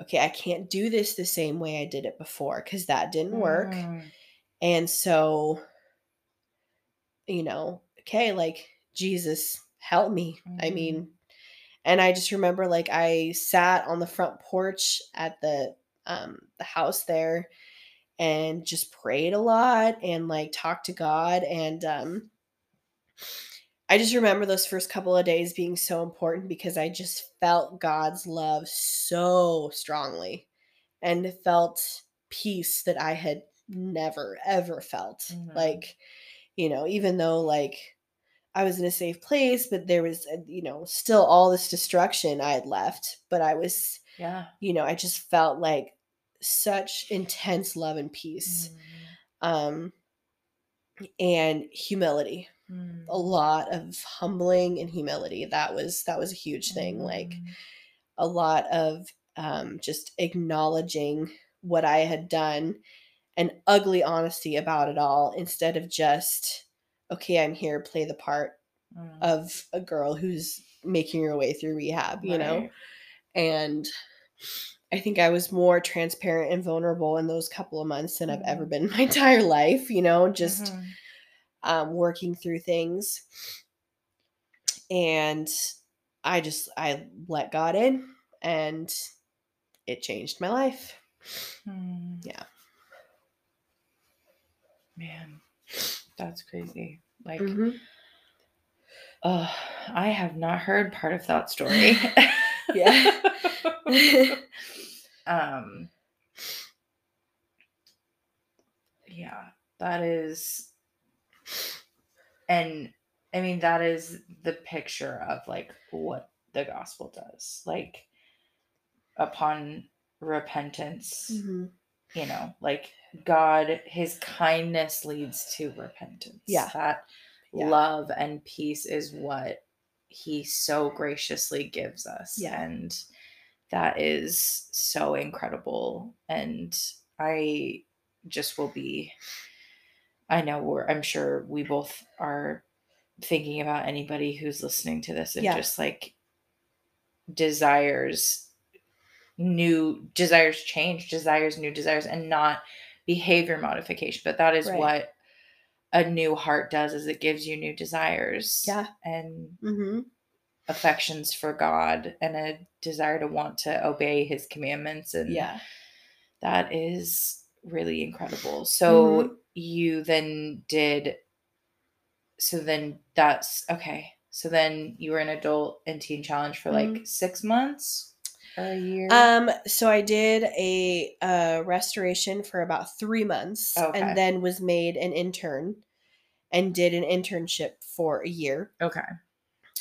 okay, I can't do this the same way I did it before cuz that didn't work. Mm. And so you know, okay, like Jesus, help me. I Mhm. mean, and I just remember like I sat on the front porch at the um the house there and just prayed a lot and like talked to God and um I just remember those first couple of days being so important because I just felt God's love so strongly and felt peace that I had never ever felt. Mhm. Like, you know, even though like I was in a safe place, but there was, uh, you know, still all this destruction I had left, but I was, Yeah. you know, I just felt like such intense love and peace. Um and humility Mm. a lot of humbling and humility that was that was a huge thing like Mm. a lot of um, just acknowledging what i had done and ugly honesty about it all instead of just okay i'm here play the part Mm. of a girl who's making her way through rehab you know and i think i was more transparent and vulnerable in those couple of months than i've ever Mhm. been in my [LAUGHS] entire life you know just Mhm. um, working through things. And I just, I let God in and it changed my life. Mm. Yeah. Man, that's crazy. Like, Mhm. oh, I have not heard part of that story. [LAUGHS] Yeah. [LAUGHS] um. Yeah, that is, and I mean that is the picture of like what the gospel does. Like, upon repentance, Mhm. you know, like God, his kindness leads to repentance. Yeah. That Yeah. love and peace is what he so graciously gives us. Yeah. And that is so incredible. And I just will be, I know we're, I'm sure we both are thinking about anybody who's listening to this and Yeah. just like desires new desires change desires new desires and not behavior modification but that is Right. what a new heart does is it gives you new desires Yeah. and Mhm. Affections for god and a desire to want to obey his commandments and Yeah. that is really incredible so Mhm. you then did so then that's okay so then you were an adult and teen challenge for like Mhm. six months or a year Um, so I did a uh, restoration for about three months Okay. and then was made an intern and did an internship for a year. okay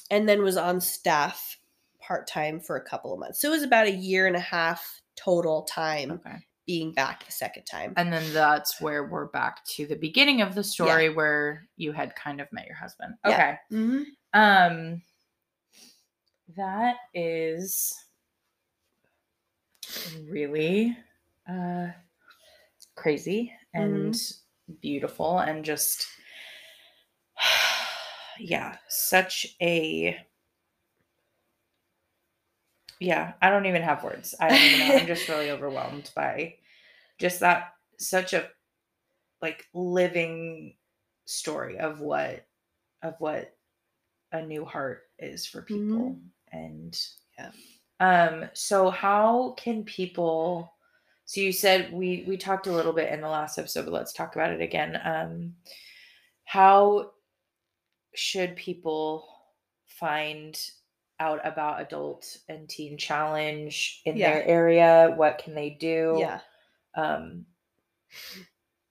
and then was on staff part time for a couple of months. So it was about a year and a half total time okay being back the second time. And then that's where we're back to the beginning of the story where you had kind of met your husband. Yeah. Okay. Mm-hmm. Um that is really uh crazy and beautiful and just yeah, such a yeah, I don't even have words. I don't even know. I'm just really [LAUGHS] overwhelmed by just that such a like living story of what of what a new heart is for people and Yeah. um so how can people so you said we we talked a little bit in the last episode but let's talk about it again um how should people find out about adult and teen challenge in Yeah. their area what can they do Yeah. um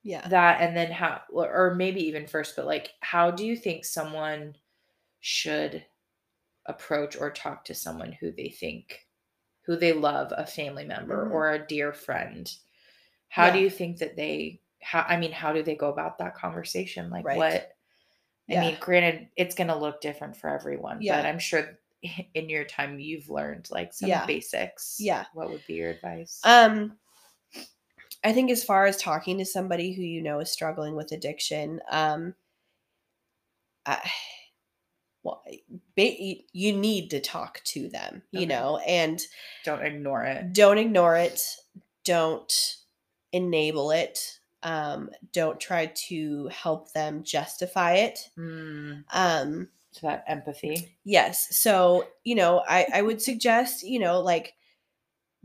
Yeah. that and then how or maybe even first but like how do you think someone should approach or talk to someone who they think who they love a family member Mhm. or a dear friend how do you think that they how i mean how do they go about that conversation like Right. what i Yeah. mean granted it's going to look different for everyone Yeah. but i'm sure in your time you've learned like some Yeah. basics Yeah. what would be your advice Um, I think as far as talking to somebody who you know is struggling with addiction, um, I, well, ba- you need to talk to them, you Okay. know, and don't ignore it don't ignore it. Don't enable it. Um, don't try to help them justify it. mm, Um, so that empathy Yes. So, you know, I, I would suggest, you know, like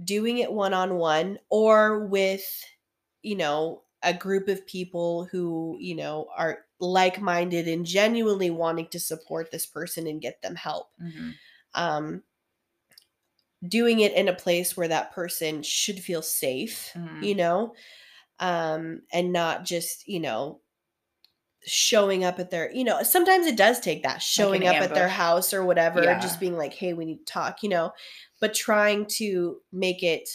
doing it one on one or with, you know, a group of people who you know are like-minded and genuinely wanting to support this person and get them help Mhm. um doing it in a place where that person should feel safe Mhm. you know um and not just you know showing up at their you know sometimes it does take that showing up at their house or whatever Yeah. just being like hey we need to talk you know but trying to make it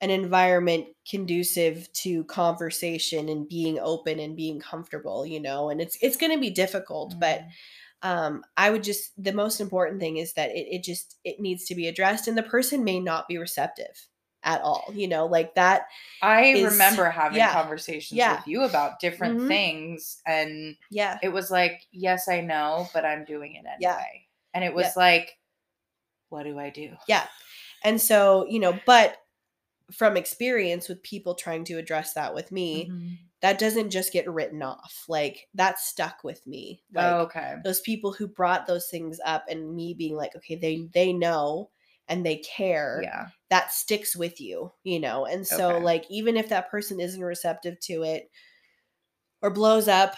an environment conducive to conversation and being open and being comfortable you know and it's it's going to be difficult but Mhm. um i would just the most important thing is that it, it just it needs to be addressed and the person may not be receptive at all you know like that I is- remember having yeah, conversations yeah. with you about different Mhm. things and yeah it was like, yes, I know, but I'm doing it Yeah. anyway. And it was Yeah. like, what do I do? Yeah. And so, you know, but from experience with people trying to address that with me, Mhm. that doesn't just get written off. Like that stuck with me. Like oh, okay. those people who brought those things up and me being like, okay, they they know and they care. Yeah. That sticks with you, you know. And so Okay. like even if that person isn't receptive to it or blows up,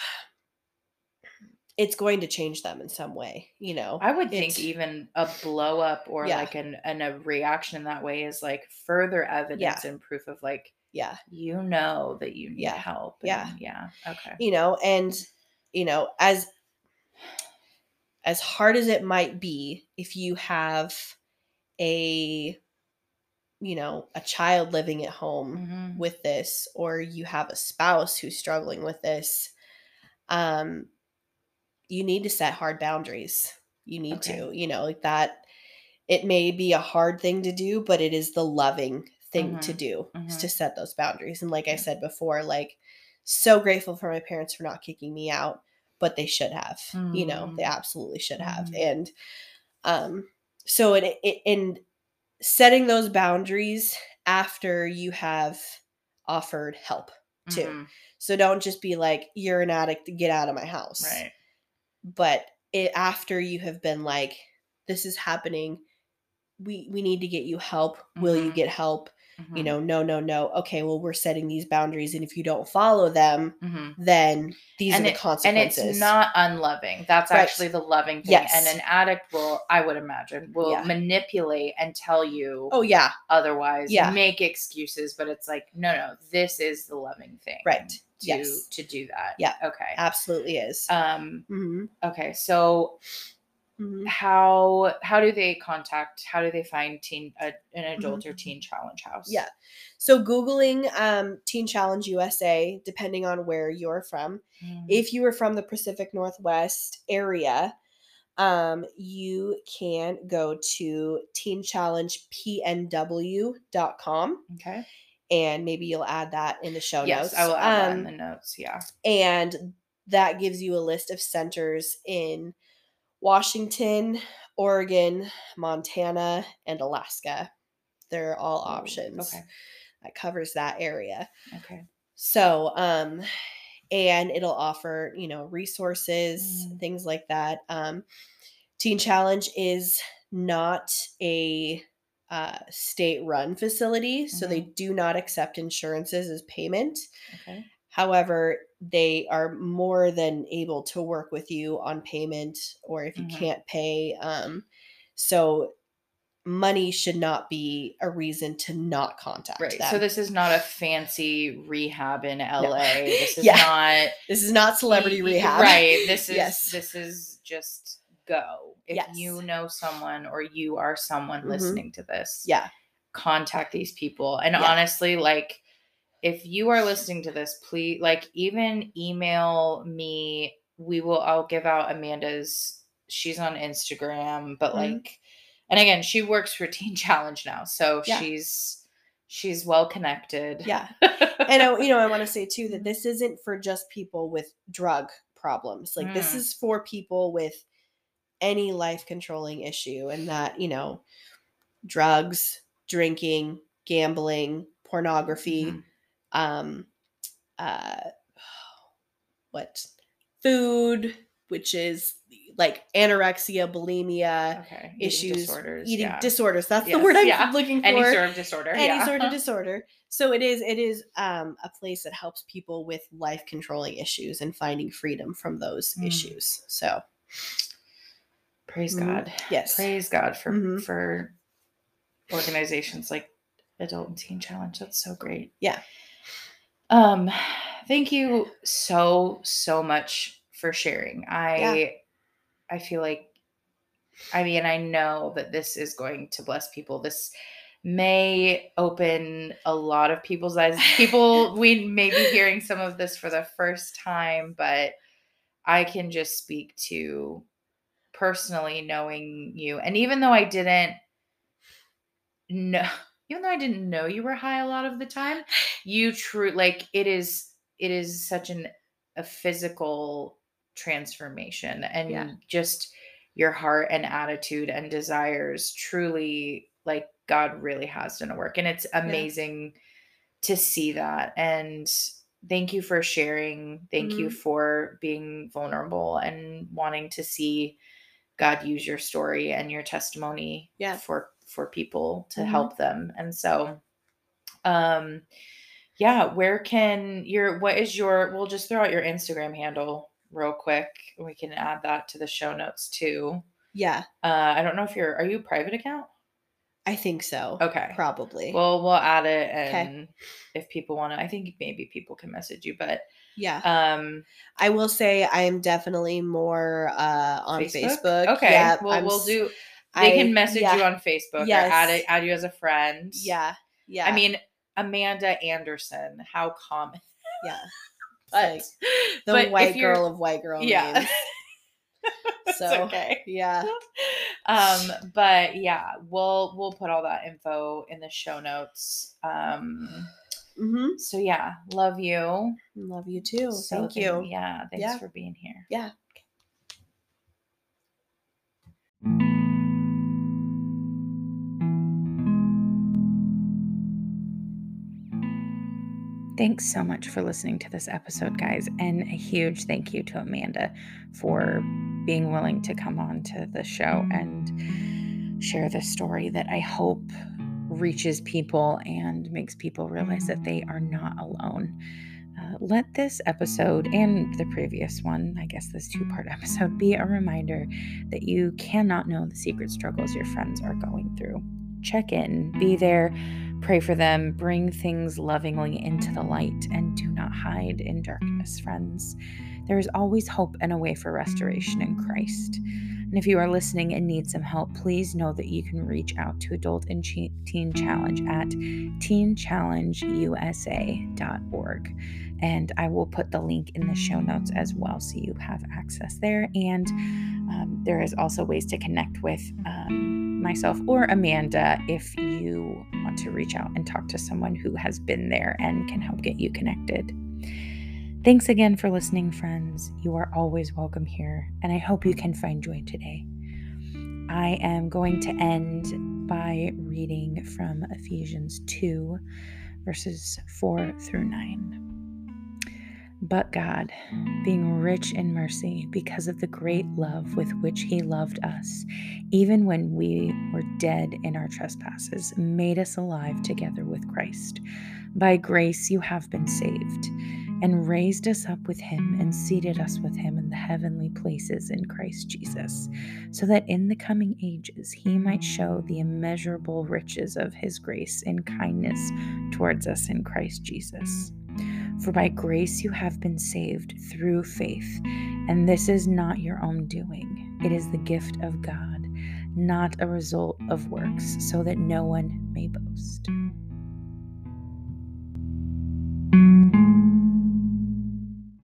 it's going to change them in some way, you know. I would think It's- even a blow up or Yeah. like an, an a reaction in that way is like further evidence and proof of like yeah. you know that you need Yeah. help. Yeah. yeah. Okay. you know and you know as as hard as it might be if you have a you know a child living at home Mhm. with this or you have a spouse who's struggling with this um you need to set hard boundaries you need Okay. to you know like that it may be a hard thing to do but it is the loving thing to Mhm. do is Mhm. to set those boundaries and like i said before like so grateful for my parents for not kicking me out but they should have you know they Mm. absolutely should have Mhm. and um so it, it in setting those boundaries after you have offered help too. Mhm. so don't just be like you're an addict get out of my house Right. but it after you have been like this is happening we we need to get you help will you Mhm. get help you Mhm. know no no no okay well we're setting these boundaries and if you don't follow them Mhm. then these and are the it- consequences And it's not unloving. That's Right. actually the loving thing. Yes. And an addict will, I would imagine, will Yeah. manipulate and tell you oh yeah otherwise, Yeah. make excuses, but it's like, no, no, this is the loving thing. Right. To, Yes. to do that. Yeah. Okay. absolutely is Um, hmm okay. So hmm how how do they contact how do they find teen an adult or teen challenge house Mm-hmm. Yeah. So googling um, Teen Challenge USA, depending on where you're from. Mhm. If you are from the Pacific Northwest area, um, you can go to teenchallengepnw.com okay and maybe you'll add that in the show yes notes. i will add that in Um, the notes yeah and that gives you a list of centers in Washington, Oregon, Montana, and Alaska. They're all options. okay That covers that area. okay So, um, and it'll offer, you know, resources, Mm. things like that. Um, Teen Challenge is not a uh, state run facility, so they do not accept insurances as payment. okay However, they are more than able to work with you on payment or if you Mhm. can't pay. Um, so money should not be a reason to not contact right them. so this is not a fancy rehab in la this [LAUGHS] is Yeah. not this is not celebrity y- rehab. right this [LAUGHS] is Yes. this is just go if Yes. you know someone or you are someone Mhm. listening to this Yeah. contact these people and Yeah. honestly like if you are listening to this please like even email me we will i'll give out amanda's she's on instagram but Mhm. like and again she works for [LAUGHS] teen challenge now so Yeah. she's she's well connected Yeah. [LAUGHS] And I, you know, I want to say too that this isn't for just people with drug problems. Like this Mm. is for people with any life controlling issue and that, you know, drugs, drinking, gambling, pornography, Mhm. Um uh [SIGHS] what food, which is like anorexia, bulimia, Okay. issues, disorders. eating yeah. disorders. That's the word I'm yeah. looking for. Any sort of disorder. any yeah. sort of [LAUGHS] disorder. So it is it is um, a place that helps people with life controlling issues and finding freedom from those Mm. issues. So Praise Mhm. God. yes, Praise God for Mhm. for organizations like Adult and Teen Challenge. That's so great. Yeah. Um, thank you so so much for sharing. I Yeah. I feel like I mean I know that this is going to bless people. This may open a lot of people's eyes. [LAUGHS] People we may be hearing some of this for the first time, but I can just speak to personally knowing you. And even though I didn't know even though I didn't know you were high a lot of the time, you true like it is it is such an a physical transformation and Yeah. just your heart and attitude and desires truly like God really has done a work and it's amazing to see that and thank you for sharing thank you Mhm. for being vulnerable and wanting to see God use your story and your testimony Yeah. for for people to Mhm. help them and so um yeah where can your what is your we'll just throw out your instagram handle real quick we can add that to the show notes too yeah, uh i don't know if you're are you a private account I think so. okay Probably. well we'll add it Okay. and if people want to i think maybe people can message you but yeah, um I will say I am definitely more uh, on Facebook. okay Yeah, well I'm we'll do they I- can message yeah, you on facebook or add, Yes. it, add you as a friend Yeah, yeah. i mean amanda anderson how common [LAUGHS] yeah, but, like [LAUGHS] the but white girl of white girl yeah names. [LAUGHS] So, okay Yeah, um but yeah we'll we'll put all that info in the show notes um hmm so yeah love you love you too. So Thank you. yeah thanks Yeah. for being here Yeah. Thanks so much for listening to this episode, guys. And a huge thank you to Amanda for being willing to come on to the show and share this story that I hope reaches people and makes people realize that they are not alone. Uh, let this episode and the previous one, I guess this two part [LAUGHS] episode, be a reminder that you cannot know the secret struggles your friends are going through. Check in, be there, pray for them, bring things lovingly into the light, and do not hide in darkness, friends. There is always hope and a way for restoration in Christ. And if you are listening and need some help, please know that you can reach out to Adult and Teen Challenge at teenchallengeusa.org. And I will put the link in the show notes as well so you have access there. And um, there is also ways to connect with um, myself or Amanda if you want to reach out and talk to someone who has been there and can help get you connected. Thanks again for listening, friends. You are always welcome here, and I hope you can find joy today. I am going to end by reading from Ephesians 2, verses 4 through 9. But God, being rich in mercy because of the great love with which He loved us, even when we were dead in our trespasses, made us alive together with Christ. By grace you have been saved, and raised us up with Him, and seated us with Him in the heavenly places in Christ Jesus, so that in the coming ages He might show the immeasurable riches of His grace and kindness towards us in Christ Jesus. For by grace you have been saved through faith, and this is not your own doing. It is the gift of God, not a result of works, so that no one may boast.